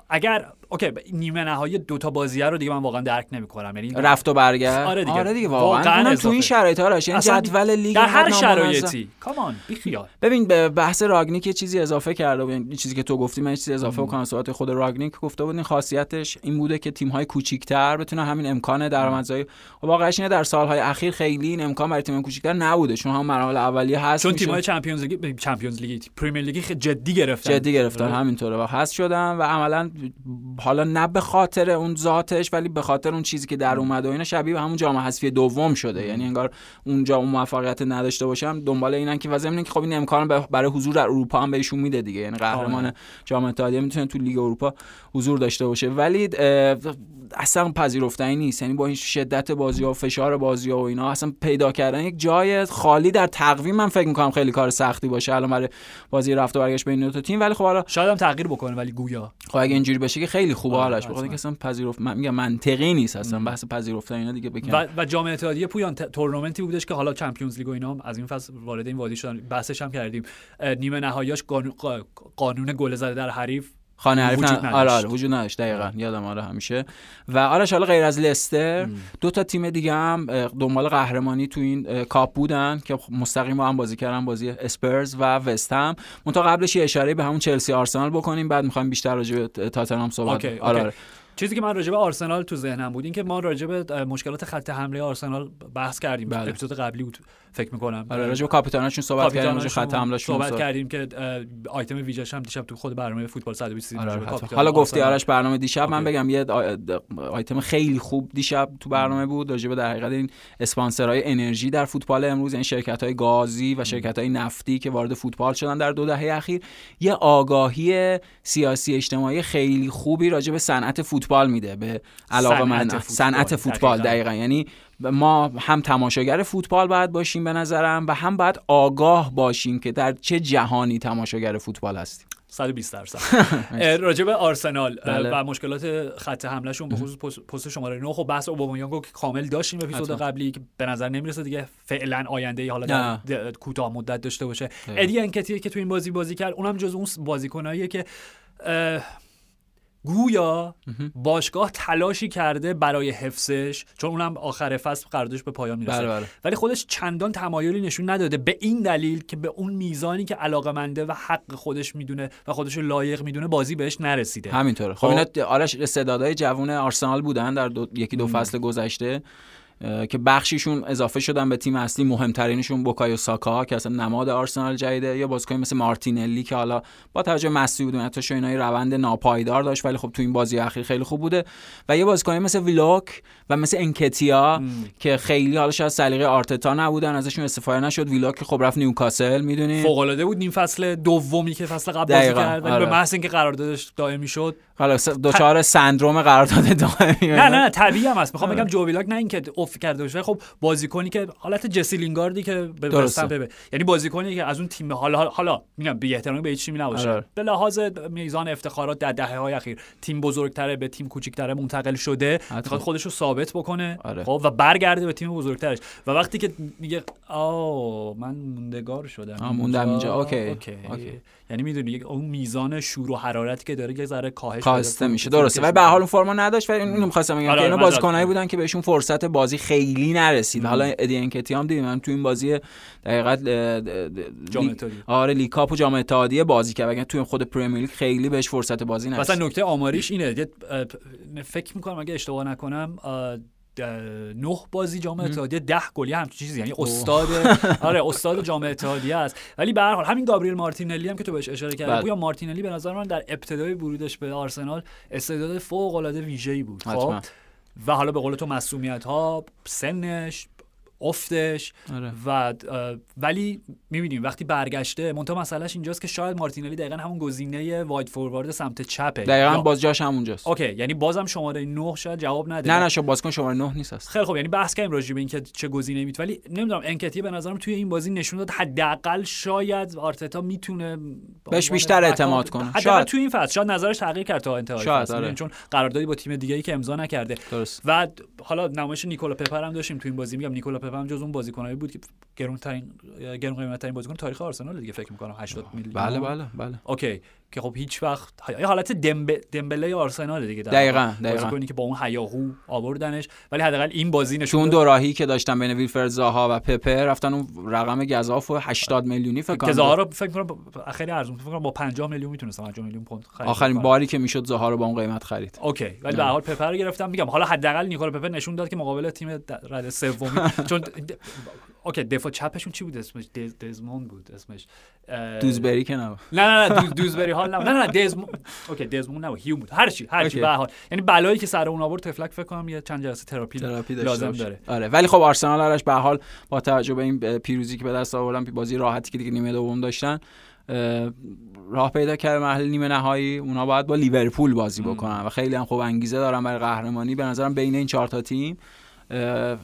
اگر okay نیمه نهایی دو تا بازیه رو دیگه من واقعا درک نمی‌کنم یعنی رفت و برگشت آره دیگه. آره دیگه واقعاً واقعا تو. این شرایط ها یعنی اصلا جدول لیگ در هر. شرایطی come on بی خیال ببین به بحث راگنیک یه چیزی اضافه کرده بود این چیزی که تو گفتی من چیزی اضافه ام. بکنم صحبت خود راگنیک گفته بود این خاصیتش این بوده که تیم های کوچیک‌تر بتونن همین امکان درآمدزایی و واقعش اینه در سالهای اخیر خیلی این امکان برای تیم کوچیک‌تر نبوده چون هم مراحل اولیه هست چون میشه. تیم‌های چمپیونز لیگ چمپیونز لیگ پرمیر لیگ خیلی جدی گرفتن جدی گرفتن آره. همینطوره و هست شدن و عملا حالا نه به خاطر اون ذاتش ولی به خاطر اون چیزی که در اومده و اینا شبیه به همون جام حذفی دوم شده. یعنی انگار اونجا اون موفقیت نداشته باشم دنبال اینن که و ضمن اینکه خب این امکان برای حضور در اروپا هم بهشون میده دیگه. یعنی قهرمان آره. جام اتحادیه می‌تونه تو لیگ اروپا حضور داشته باشه. ولی اصلا پذیرفتنی نیست. یعنی با این شدت بازی ها و فشار بازی ها و اینا اصلا پیدا کردن یک جای خالی در تقویم من فکر می‌کنم خیلی کار سختی باشه. الان برای بازی رفت و برگشت بین دو تیم. ولی خب حالا شاید هم تغییر بکنه ولی گویا. خب اگه اینجوری بشه که خیلی خوبه آره، حالش. بخاطر که اصلا پذیرفت من میگم منطقی نیست اصلا. بحث پذیرفتن اینا دیگه بکن و, و جام اتحادیه پویان تورنمنتی بودش که حالا چمپیونز لیگ و اینا از این فصل وارد این وادی شدن. بحثش هم کردیم. نیمه نهاییاش قانون, قا- قانون گل زده در حریف. خانه حریف وجود نه آره نداشت. آره وجود نداشت دقیقاً یادم آره همیشه و آرش حالا غیر از لستر ام. دو تا تیم دیگه هم دنبال قهرمانی تو این کاپ بودن که خب مستقیم با هم بازی کردن بازی اسپرز و وست هم منتها قبلش یه اشاره به همون چلسی آرسنال بکنیم بعد می‌خوایم بیشتر راجع به تاتنهام صحبت okay،. آره اوکی. آره چیزی که من راجع به آرسنال تو ذهنم بود این که ما راجع به مشکلات خط حمله آرسنال بحث کردیم بله. اپیزود قبلی بود فکر می‌کنم آره راجع به کاپیتانشون صحبت کردیم راجع خط حملهشون صحبت صحبت- کردیم که آیتم ویژش هم دیشب تو خود برنامه فوتبال 120 آره، حالا گفتی. آرش برنامه دیشب من. بگم یه آیتم خیلی خوب دیشب تو برنامه بود راجع به در حقیقت این اسپانسرهای انرژی در فوتبال امروز این شرکت های گازی و شرکت های نفتی که وارد فوتبال شدن در دو دهه اخیر یه آگاهی سیاسی اجتماعی خیلی خوبی راجع به صنعت فوتبال میده به علاقه من صنعت فوتبال. دقیقا یعنی ما هم تماشاگر فوتبال باید باشیم به نظرم و هم باید آگاه باشیم که در چه جهانی تماشاگر فوتبال هستیم. 120 درصد. راجع به آرسنال بله. و مشکلات خط حملهشون به خصوص پست- شماره 9 خب بحث اوبامیانگو که کامل داشتیم اپیزود حتما. قبلی که به نظر نمی‌رسه دیگه فعلا آینده ای حالا کوتاه مدت داشته باشه. ادی انکتیه که تو این بازی بازی کرد اونم جز اون بازیکناییه که گویا. باشگاه تلاشی کرده برای حفظش؟ چون اونم آخر فصل قراردادش به پایان می‌رسه. بله بله. ولی خودش چندان تمایلی نشون نداده. به این دلیل که به اون میزانی که علاقمنده و حق خودش می‌دونه و خودش رو لایق می‌دونه بازی بهش نرسیده. همینطوره. خب خب. اینا آرش استعدادهای جوون آرسنال بودن در دو، یکی دو. فصل گذشته. که بخشیشون اضافه شدن به تیم اصلی مهمترینشون بوکایو ساکا که اصلا نماد آرسنال جدیده یا بازیکن مثل مارتینلی که حالا با توجه به مصدومی بودن حتی شاینای روند ناپایدار داشت ولی خب تو این بازی اخیر خیلی خوب بوده و یه بازیکن مثل ویلوک و مثل انکتیا مم. که خیلی حالا شاید سلیقه آرتتا نبودن ازشون استفاده نشد ویلوک که خب رفت نیوکاسل می‌دونی فوق العاده بود نیم فصل دومی که فصل قبل بازی کرد ولی آره. به محض اینکه قراردادش دائمی شد حالا دچار سندروم قرارداد دائمی نه نه نه طبیعی هم هست می‌خوام آره. بگم جو ویلاک نه اینکه off کرده باشه خب بازیکنی که حالت جسی لینگاردی که به ببه یعنی بازیکنی که از اون تیم حالا حالا میگم بی احترامی به هیچ تیمی نباشه آره. به لحاظ میزان افتخارات در دهه های اخیر تیم بزرگتره به تیم کوچیکتره منتقل شده می‌خواد خودش رو ثابت بکنه آره. خب و برگرده به تیم بزرگترش و وقتی که میگه آه من موندگار شدم موندم اینجا. okay. okay. okay. یعنی می‌دونی اون میزان شور و حرارتی که داره یه ذره کاهش کاسته میشه. درسته. ولی به حال اون فرمانداشت ولی اینو می‌خواستم بگم که اینا آره، بازیکنایی معذرت. بودن که بهشون فرصت بازی خیلی نرسید. حالا ادی انکتیا هم دیدیم من تو این بازی دقیقاً آره لیگ کاپ و جام اتحادیه بازی کرد. اگه تو خود پرمیر لیگ خیلی بهش فرصت بازی نرسید. مثلا نکته آماریش اینه. فکر می‌کنم اگه اشتباه نکنم نه بازی جام اتحادیه ده گلی همچین چیزی. یعنی استاد آره استاد جام اتحادیه است. ولی به هر حال همین گابریل مارتینلی هم که تو بهش اشاره کردی بله. یا مارتینلی به نظر من در ابتدای ورودش به آرسنال استعداد فوق العاده ویژه‌ای بود خب؟ و حالا به قول تو مسئولیت ها سنش افتش آره. و ولی می‌بینیم وقتی برگشته مونتا مسئلهش اینجاست که شاید مارتینلی دقیقا همون گزینه واید فوروارد سمت چپه. دقیقا باز جاش همونجاست. اوکی یعنی بازم شماره 9 شاید جواب نده. نه نه شو بازیکن شماره 9 نیست است خیلی خب یعنی بحث کنیم راجع به اینکه چه گزینه میت ولی نمی‌دونم انکتی به نظرم توی این بازی نشون داد حداقل شاید آرتتا می‌تونه بهش بیشتر اعتماد کنه. شاید. توی این فصل شاید نظرش تغییر کرد تا انتهای فصل. آره. چون قراردادی با تیم دیگه ای که امضا نکرده. درست. و حالا نمایش نیکولا پپر هم داشتیم تو این بازی میگم نیکولا پپر هم جز اون بازیکنایی بود که گرون ترین گرون قیمت ترین بازیکن تاریخ آرسنال دیگه فکر می‌کنم 80 میلیون. بله بله بله. اوکی. که خب هیچ وقت یه حالت دمب... دمبله آرسنال دیگه دقیقاً دقیقاً. بازیکنی که با اون هیاهو آوردنش ولی حداقل این بازی نشون دو راهی که داشتن بین ویلفرد زاها و پپه رفتن اون رقم گزاف و 80 میلیونی فکر کنم زاها رو فکر کنم خیلی ارزون فکر کنم با 50 میلیون می‌تونستم 50 میلیون پوند خرید آخرین باری که می‌شد زاها رو با اون قیمت خرید. okay ولی به حال پپه رو گرفتم. میگم حالا حداقل نیکولا پپه نشون داد که مقابل تیم رده سومی چون okay دفاع چپشون چی بود؟ اسمش دزموند بود اسمش دوزبری که نه نه نه دوزبری حال نه نه دزموند اوکی دزموند نه هیو بود هر چی هر چی به حال. یعنی بلایی که سر اون آورد طفلک فکر کنم یه چند جلسه تراپی, تراپی لازم داره. آره ولی خب آرسنال آرش به حال با توجه به این پیروزی که به دست آوردن بازی راحتی که دیگه نیمه دوم داشتن راه پیدا کرده محل نیمه نهایی. اونا باید با لیورپول بازی بکنن و خیلی هم خوب انگیزه دارن برای قهرمانی. به نظرم بین این چهار تا تیم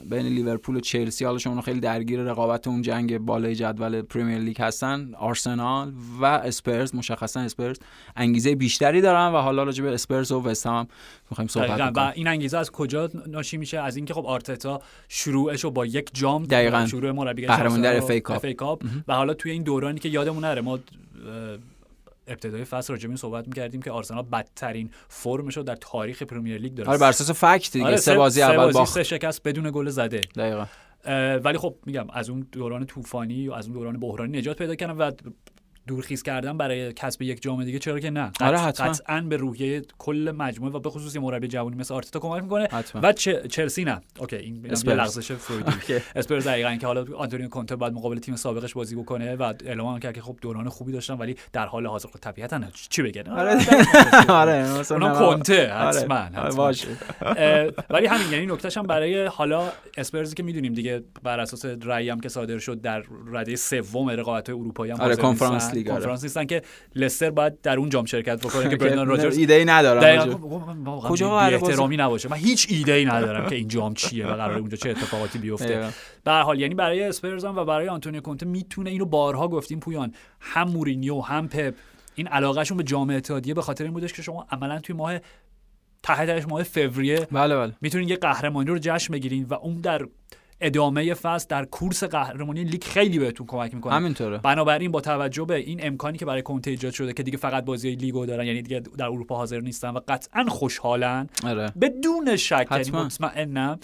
بین لیورپول و چلسی. حالا شما خیلی درگیر رقابت اون جنگ بالای جدول پریمیر لیگ هستن آرسنال و اسپرز. مشخصا اسپرز انگیزه بیشتری دارن و حالا راجع به اسپرز و وست هم می‌خوایم صحبت کنیم و این انگیزه از کجا ناشی میشه؟ از اینکه خب آرتتا شروعش رو با یک جام دقیقاً. شروع مربی قهرمانی در اف ای کاپ. و حالا توی این دورانی که یادمون نره ما ابتدای فصل راجع به صحبت می‌کردیم که آرسنال بدترین فرمش رو در تاریخ پرمیر لیگ داره. آره بر اساس فکت دیگه آره سه بازی اول باخت. سه شکست بدون گل زده. دقیقاً. ولی خب میگم از اون دوران طوفانی و از اون دوران بحرانی نجات پیدا کردن و دورخیز کردن برای کسب یک جام دیگه چرا که نه؟ آره حتما. قطعا به روحیه کل مجموعه و به خصوص مربی جوانی مثل آرتتا کمک می‌کنه و چلسی نه. okay این یه لغزش فرویدی. اسپرز دقیقاً که حالا آنتونیو کونته بعد مقابل تیم سابقش بازی بکنه و اعلام کرد که خب دوران خوبی داشتن ولی در حال حاضر خب طبیعتا چی بگن؟ آره. آره. مثلا کونته. حتما باشه. ولی همین یعنی نکتهش هم برای حالا اسپرزی که می‌دونیم دیگه بر اساس رأیی هم که صادر شد در رده سوم رقابت اروپایی هم آره کنفرانس لیگ آره. کنفرانس نیستن که لستر باید در اون جام شرکت بکنه که برندان راجرز ایده ای ندارم کجا احترامی نباشه. من هیچ ایده ای ندارم که این جام چیه و قرار اونجا چه اتفاقاتی بیفته. به هر حال یعنی برای اسپرز و برای آنتونیو کونته می‌تونه اینو بارها گفتیم پویان. هم مورینیو هم پپ. این علاقهشون به جام اتحادیه به خاطر این بودش که شما عملا توی ماه ته ماه فوریه بله بله. می‌تونین یه قهرمانی رو جشن بگیرین و اون در ادامه فصل در کورس قهرمانی لیگ خیلی بهتون کمک می‌کنه. همینطوره. بنابراین با توجه به این امکانی که برای کنته ایجاد شده که دیگه فقط بازی لیگو دارن یعنی دیگه در اروپا حاضر نیستن و قطعا خوشحالن آره. بدون شک یعنی مطمئنم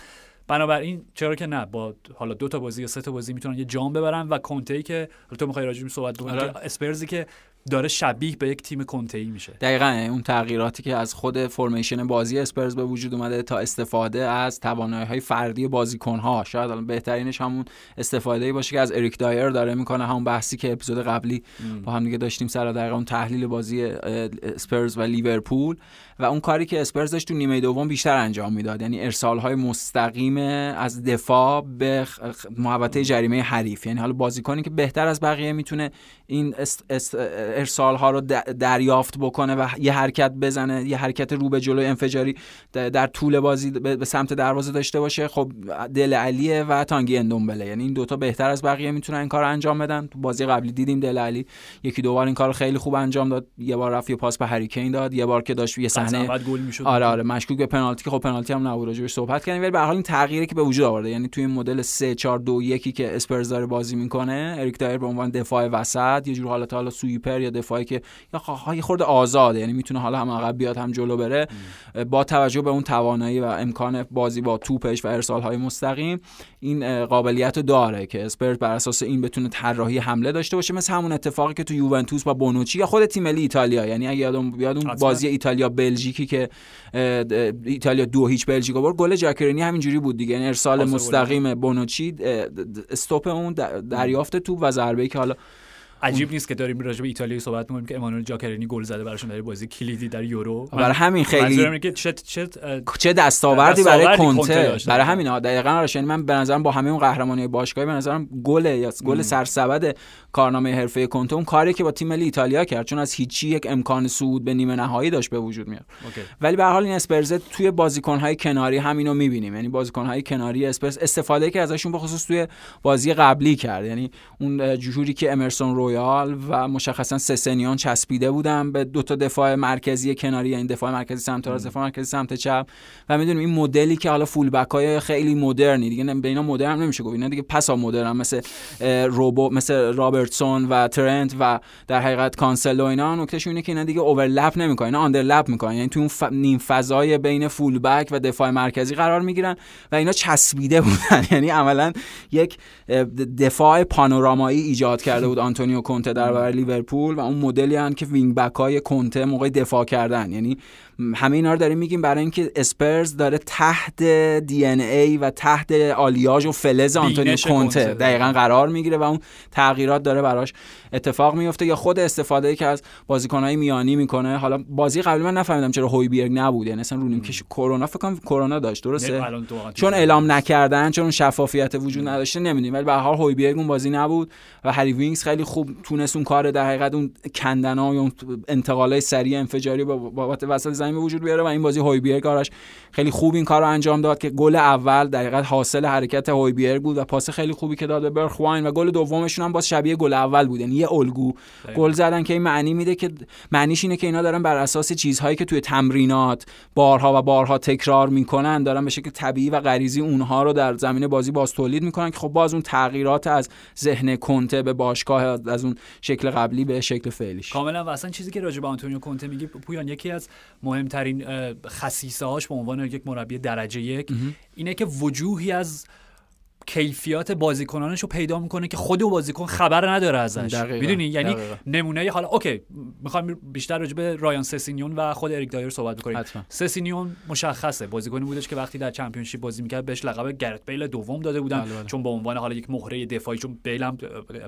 بنابراین چرا که نه؟ با حالا دو تا بازی یا سه تا بازی می‌تونن یه جام ببرن و کنته ای که تو می‌خوای راجع صحبت بکنی آره. اسپرزی که داره شبیه به یک تیم کنته‌ای میشه. دقیقا اون تغییراتی که از خود فرمیشن بازی اسپرز به وجود اومده تا استفاده از توانایی های فردی بازیکن ها شاید الان بهترینش همون استفاده باشه که از اریک دایر داره می‌کنه. همون بحثی که اپیزود قبلی با هم دیگه داشتیم سر دقیقا اون تحلیل بازی اسپرز و لیورپول. و اون کاری که اسپرز داشت تو نیمه دوم بیشتر انجام می‌داد. یعنی ارسال های مستقیم از دفاع به محوطه جریمه حریف. یعنی حالا بازیکنی که بهتر از بقیه می‌تونه این ارسال ها رو دریافت بکنه و یه حرکت بزنه یه حرکت رو به جلو انفجاری در طول بازی به سمت دروازه داشته باشه خب دل علیه و تانگی اندومبله. یعنی این دوتا بهتر از بقیه می‌تونن این کار انجام بدن. تو بازی قبلی دیدیم دل علی. یکی دو بار این کار خیلی خوب انجام داد. یه بار رفت یه پاس به هری کین داد. یه بار که داشت یه صحنه آره آره مشکوک به پنالتی که خب پنالتی هم نبود راجعش صحبت کردیم. ولی به حال این تغییری که به وجود آورده یعنی توی این مدل 3 4 2 1 که اسپرز داره بازی می‌کنه اریک دایر به عنوان دفاع وسط یه جور حالت حالا sweeper یا دفاعی که یا یه خورده آزاده. یعنی می‌تونه حالا هم عقب بیاد هم جلو بره. با توجه به اون توانایی و امکان بازی با توپش و ارسال های مستقیم این قابلیت داره که اسپرز بر اساس این بتونه طراحی حمله داشته باشه. مثل همون اتفاقی که تو یوونتوس با بونوچی یا خود تیم ملی ایتالیا. یعنی اگه یادم بیاد اون بازی ایتالیا بلژیکی که ایتالیا دو هیچ بلژیک برد گل جاکرینی همینجوری بود دیگه. یعنی ارسال مستقیم بونوچی استوپ اون دریافت توپ و ضربه که حالا عجیب نیست که داریم راجع به ایتالیا صحبت می‌کنیم که امانوئل جاکرینی گل زده براشون در بازی کلیدی در یورو. برای همین خیلی چه چه چه دستاوردی برای کنته برای همین دقیقاً آره یعنی من به نظرم با همه اون قهرمانی باشگاهی به نظرم گل یا گل سرسبد کارنامه حرفه کنته اون کاری که با تیم ملی ایتالیا کرد چون از هیچی یک امکان صعود به نیمه نهایی داشت به وجود میاد. ولی به هر حال این اسپرز توی بازیکن‌های کناری همینو می‌بینیم. یعنی بازیکن‌های کناری اسپرز استفاده که ازشون به خصوص توی بازی قبلی کرد. یعنی اون جوری که امرسون رویال و مشخصا سسنیان چسبیده بودن به دو تا دفاع مرکزی کناری یعنی دفاع مرکزی سمت راست دفاع مرکزی سمت چپ. و می‌دونیم این مدلی که حالا فول بک های خیلی مدرنی دیگه به اینا مدرن نمیشه گفت. اینا دیگه پسا مدرن مثل روبو مثل رابرتسون و ترنت و در حقیقت کانسلو اینا. نکتهش اینه که اینا دیگه overlap نمی‌کنن اینا underlap می‌کنن. یعنی تو اون ف... نیم فضای بین فول بک و دفاع مرکزی قرار می‌گیرن و اینا چسبیده بودن. یعنی عملا یک دفاع پانورامایی ایجاد کرده بود آنتونیو کونته در برابر لیورپول و اون مدلی هن که وینگ بک های کنته موقع دفاع کردن. یعنی همه اینا رو داریم میگیم برای اینکه اسپرز داره تحت دی ان ای و تحت آلیاژ و فلز آنتونیو کونته دقیقا قرار می‌گیره و اون تغییرات داره براش اتفاق میفته یا خود استفاده که از بازیکنهای میانی می‌کنه. حالا بازی قبلی من نفهمیدم چرا هویبرگ نبود یعنی اصلا رو کش کرونا فکر کنم کرونا داشت. درسته؟ چون اعلام نکردن چون شفافیت وجود نداشته نمی‌دونیم. ولی به هر حال هویبرگ اون بازی نبود و هری وینکس خیلی خوب تونست اون کار در حقیقت اون کندنا یا انتقالای سریع انفجاری بابت وسط زمین به وجود بیاره و این بازی هویبرگ کارش خیلی خوب این کار رو انجام داد که گل اول در حقیقت حاصل حرکت هویبرگ بود و پاس خیلی خوبی که داد به برخواین و گل دومشون هم باز شبیه گل اول بود. یعنی یه الگو گل زدن که این معنی میده که معنیش اینه که اینا دارن بر اساس چیزهایی که توی تمرینات بارها و بارها تکرار می‌کنن دارن به شکل طبیعی و غریزی اونها رو در زمین بازی باز تولید می‌کنن که خب باز اون تغییرات از ذهن کنته به باشگاه از اون شکل قبلی به شکل فعلیش. کاملا. و اصلا چیزی که راجع به آنتونیو کنته میگی پویان یکی از مهمترین خصیصه هاش به عنوان یک مربی درجه یک اینه که وجوهی از کیفیات بازیکنانش رو پیدا می‌کنه که خود بازیکن خبر نداره ازش. می‌دونی؟ یعنی نمونه حالا OK می‌خوام بیشتر راجع به رایان سسینیون و خود اریک دایر صحبت بکنیم. سسینیون مشخصه. بازیکنی بودش که وقتی در چمپیونشیپ بازی می‌کرد بهش لقب گرت بیل دوم داده بودن. بله، بله. چون به عنوان حالا یک مهره دفاعی چون بیل هم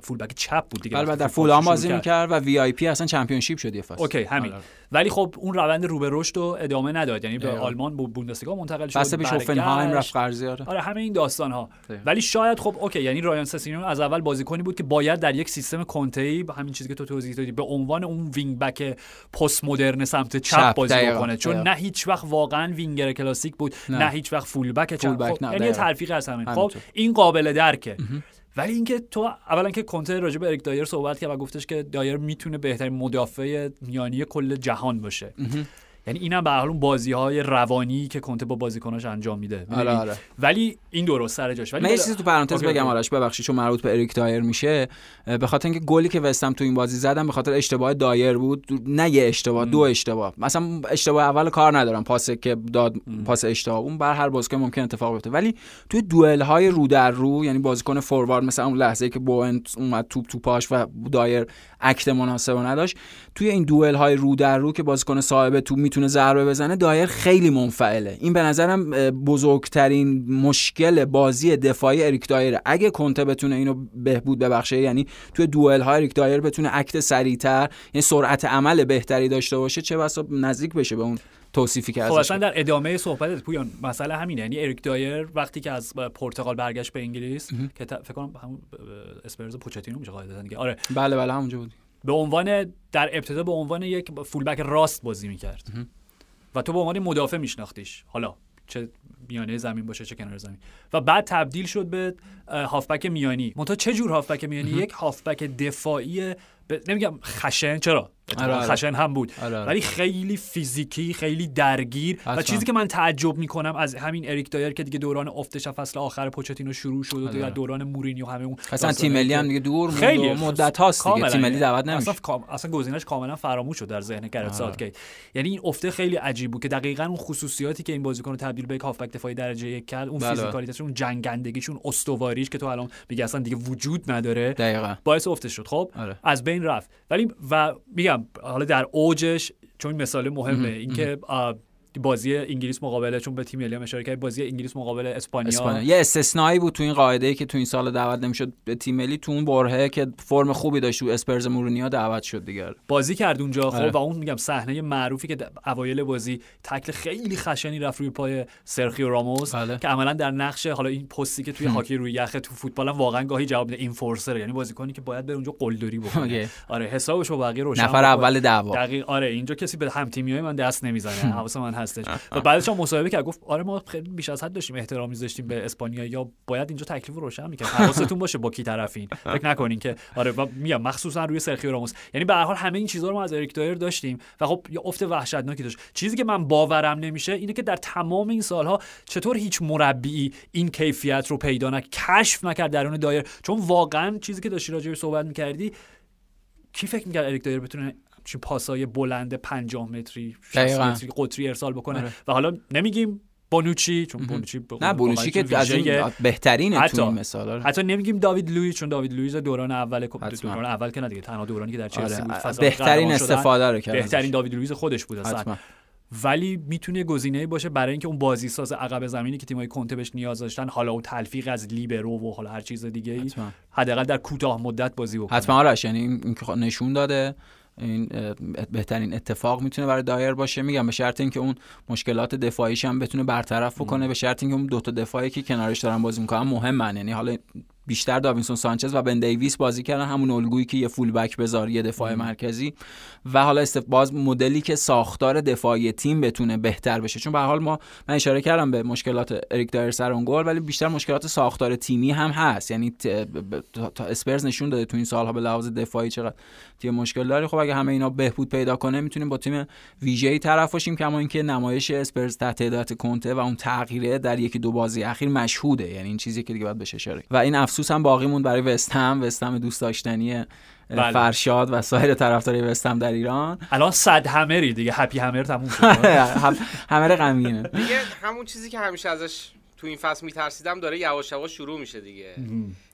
فول بک چپ بود دیگه بله در فولام بازی می‌کرد و MVP اصلا چمپیونشیپ شد یه فصل. OK همین. ولی خب اون روند رو به رشد و ادامه نداد. یعنی به آلمان بوندسلیگا منتقل شد بس به رفت قرضی آره آره همه این داستان ها ولی شاید خب OK یعنی رایان سسینیون از اول بازیکنی بود که باید در یک سیستم کنته همین چیزی که تو توضیح دادی به عنوان اون وینگ بک پست مدرن سمت چپ بازی بکنه. چون نه هیچ وقت واقعا وینگر کلاسیک بود نه, هیچ وقت فول بک چپ. خب یعنی تلفیق از همین. خب این قابل درکه. ولی اینکه تو اولا که کنته راجع به اریک دایر صحبت کرد و گفتش که دایر می‌تونه بهترین مدافع میانی کل جهان باشه. یعنی اینم به اون بازی های روانی که کنته با بازیکناش انجام میده. آره آره. ولی این درست سر جاش. ولی من تو پرانتز بگم آرش ببخشید چون مربوط به اریک دایر میشه. به خاطر اینکه گلی که وستم تو این بازی زدم به خاطر اشتباه دایر بود. نه یه اشتباه دو اشتباه. مثلا اشتباه اول کار ندارم پاس که داد پاس اشتباه. اون بر هر بازیکن ممکن اتفاق بیفته. ولی توی دوئل های رو در رو یعنی بازیکن فوروارد مثلا اون لحظه که بوئن اومد توپ تو پاش و دایر اکت مناسب نداشت. توی این دوئل های رو در رو که بازیکن صاحب توپ می‌تونه ضربه بزنه دایر خیلی منفعله. این به نظرم بزرگترین مشکل بازی دفاعی اریک دایر. اگه کنته بتونه اینو بهبود ببخشه یعنی توی دوئل های اریک دایر بتونه اکت سریعتر یعنی سرعت عمل بهتری داشته باشه چه بسا نزدیک بشه به اون. توصیفی که خب اصلا در ادامه صحبت پویان مسئله همینه. یعنی اریک دایر وقتی که از پرتغال برگشت به انگلیس که فکر کنم همون اسپرز پوچتینو میشه قاعدتا دیگه. آره. بله بله همونجا بود. به عنوان در ابتدا به عنوان یک فولبک راست بازی می‌کرد. و تو به عنوان مدافع میشناختیش. حالا چه میانه زمین باشه چه کنار زمین. و بعد تبدیل شد به هافبک میانی. منتها چه جور هافبک میانی؟ یک هافبک دفاعی ب... نمیگم خشن. چرا؟ خشن هم بود. ولی خیلی فیزیکی خیلی درگیر و چیزی که من تعجب می‌کنم از همین اریک دایر که دیگه دوران افتش فصل آخر پوچتینو شروع شد و دیگه دوران مورینیو همه اون اصلا تیم ملی هم دیگه دور خیلی مدت هاست دیگه. تیم ملی دعوت نمیشه. اصلا اصلا گزینش کاملا فراموش شد در ذهن گرت سادگیت یعنی این افته خیلی عجیب بود که دقیقا اون خصوصیاتی که این بازیکن تبدیل به یک هافبک دفاعی درجه یک کرد اون بله. physicality ش اون جنگندگیش اون استواریش که تو الان میگه اصلا دیگه وجود نداره باعث افته شد. خب؟ آره. از بین رفت. ولی و میگم حالا در اوجش چون مثال مهمه اینکه بازی انگلیس مقابله چون به تیم ملی اشاره کرد بازی انگلیس مقابل اسپانیا, اسپانیا. یه استثنایی بود تو این قاعده ای که تو این سال دعوت نمی‌شد به تیم ملی تو اون برهه که فرم خوبی داشت تو اسپرز مورینیو دعوت شد دیگه بازی کرد اونجا خب آره. و اون میگم صحنه معروفی که اوایل بازی تکل خیلی خشنی رفت روی پای سرخیو راموس بله. که عملا در نقش حالا این پستی که توی هاکی روی یخ تو فوتبال هم واقعا گاهی جواب میده اینفورسر یعنی بازیکنی که باید بره اونجا قلدری بکنه. آره حسابش با بقیه روشن نفر اول دعوا. دقیق آره اینجا کسی به هم تیمیای من دست نمی‌زنه. حواس من هستش. و بعد بعدش هم مصاحبه کرد گفت آره ما خیلی بیش از حد داشتیم احترام میذاشتیم به اسپانیا یا باید اینجا تکلیف روشن می‌کنه حواستون باشه با کی طرفین. فکر نکنین که آره میگم مخصوصا روی سرخیو راموس. یعنی به هر حال همه این چیزها رو ما از اریک دایر داشتیم و خب یه افت وحشتناکی داشت. چیزی که من باورم نمیشه اینه که در تمام این سالها چطور هیچ مربی این کیفیت رو پیدا نکرد کشف نکرد درون دایر. چون واقعا چیزی که داشتی راجع صحبت می‌کردی کی فکر می‌کرد اریک دایر بتونه چی پاسای بلند 50 متری 60 متری قطری ارسال بکنه. آره. و حالا نمیگیم بونوچی چون بونوچی نه بونوچی که از این بهترینه حتی تو مثال آره. حتی نمیگیم داوید لوئیس چون داوید لوئیس دوران اول دوران اول که نه دیگه تنها دورانی که در چلسی آره. بود بهترین استفاده رو کرد بهترین داوید لوئیس خودش بود اصلا. ولی می‌تونه گزینه باشه برای اینکه اون بازی ساز عقب زمینی که تیمای کنته بهش نیاز داشتن حالا اون تلفیق از لیبرو و حالا هر چیز دیگه ای حداقل در کوتاه مدت بازی بکنه. حتما آرش یعنی این نشون داده. این بهترین اتفاق می‌تونه برای دایر باشه. میگم به شرط اینکه اون مشکلات دفاعیش هم بتونه برطرف بکنه به شرط اینکه اون دوتا دفاعی که کنارش دارن بازی می‌کنن مهمن. یعنی حالا بیشتر داوینسون سانچز و بن دیویس بازی کردن. همون الگویی که یه فول بک بذار یه دفاع مرکزی. و حالا باز مدلی که ساختار دفاعی تیم بتونه بهتر بشه. چون به حال ما من اشاره کردم به مشکلات اریک دایر سر اون گل ولی بیشتر مشکلات ساختار تیمی هم هست. یعنی تا اسپرز نشون داده تو این سالها به لحاظ دفاعی چقدر تیم مشکل داره. خب اگه همه اینا بهبود پیدا کنه می‌تونیم با تیم ویژه‌ای طرف باشیم کما اینکه نمایش اسپرز تحت هدایت کنته و اون تغییره در یکی دو بازی اخیر مشهوده. یعنی این چیزی که دیگه باید بهش اشاره و این افسوس هم باقی موند برای وست هم وست هم دوست داشتنی بله. فرشاد و سایر طرفدارای وست هم در ایران. الان صد همری دیگه. هپی همر تموم شد. همر غمگینه. دیگه همون چیزی که همیشه ازش تو این فصل میترسیدم داره یواش یواش شروع میشه دیگه.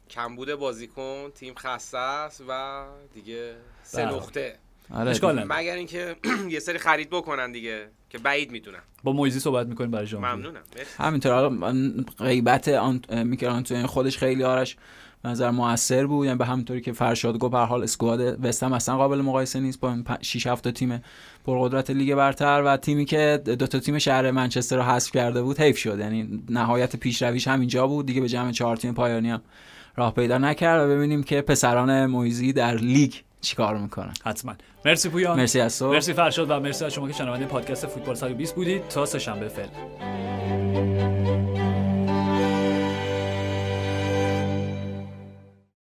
کمبود بازیکن تیم خسته است و دیگه سه بله. نقطه. آره مگر اینکه یه سری خرید بکنن دیگه که بعید می‌دونم. با مویزی صحبت می‌کنیم برای شما ممنونم همینطور حالا غیبت آن میکران تو خودش خیلی آرش نظر موثر بود. یعنی به همونطوری که فرشاد گفت به حال اسکواد وستم اصلا قابل مقایسه نیست با 6 7 تیم پرقدرت لیگ برتر و تیمی که دو تا تیم شهر منچستر رو حذف کرده بود حیف شد. یعنی نهایت پیشرویش همینجا بود. دیگه به جمع چهار تیم پایانی هم راه پیدا نکرد و ببینیم که پسران مویزی در لیگ چیکار می‌کنن حتما. مرسی پویان. مرسی از تو مرسی فرشاد و مرسی از شما که شنونده پادکست فوتبال 120 بودید. تا سه شنبه فعلا.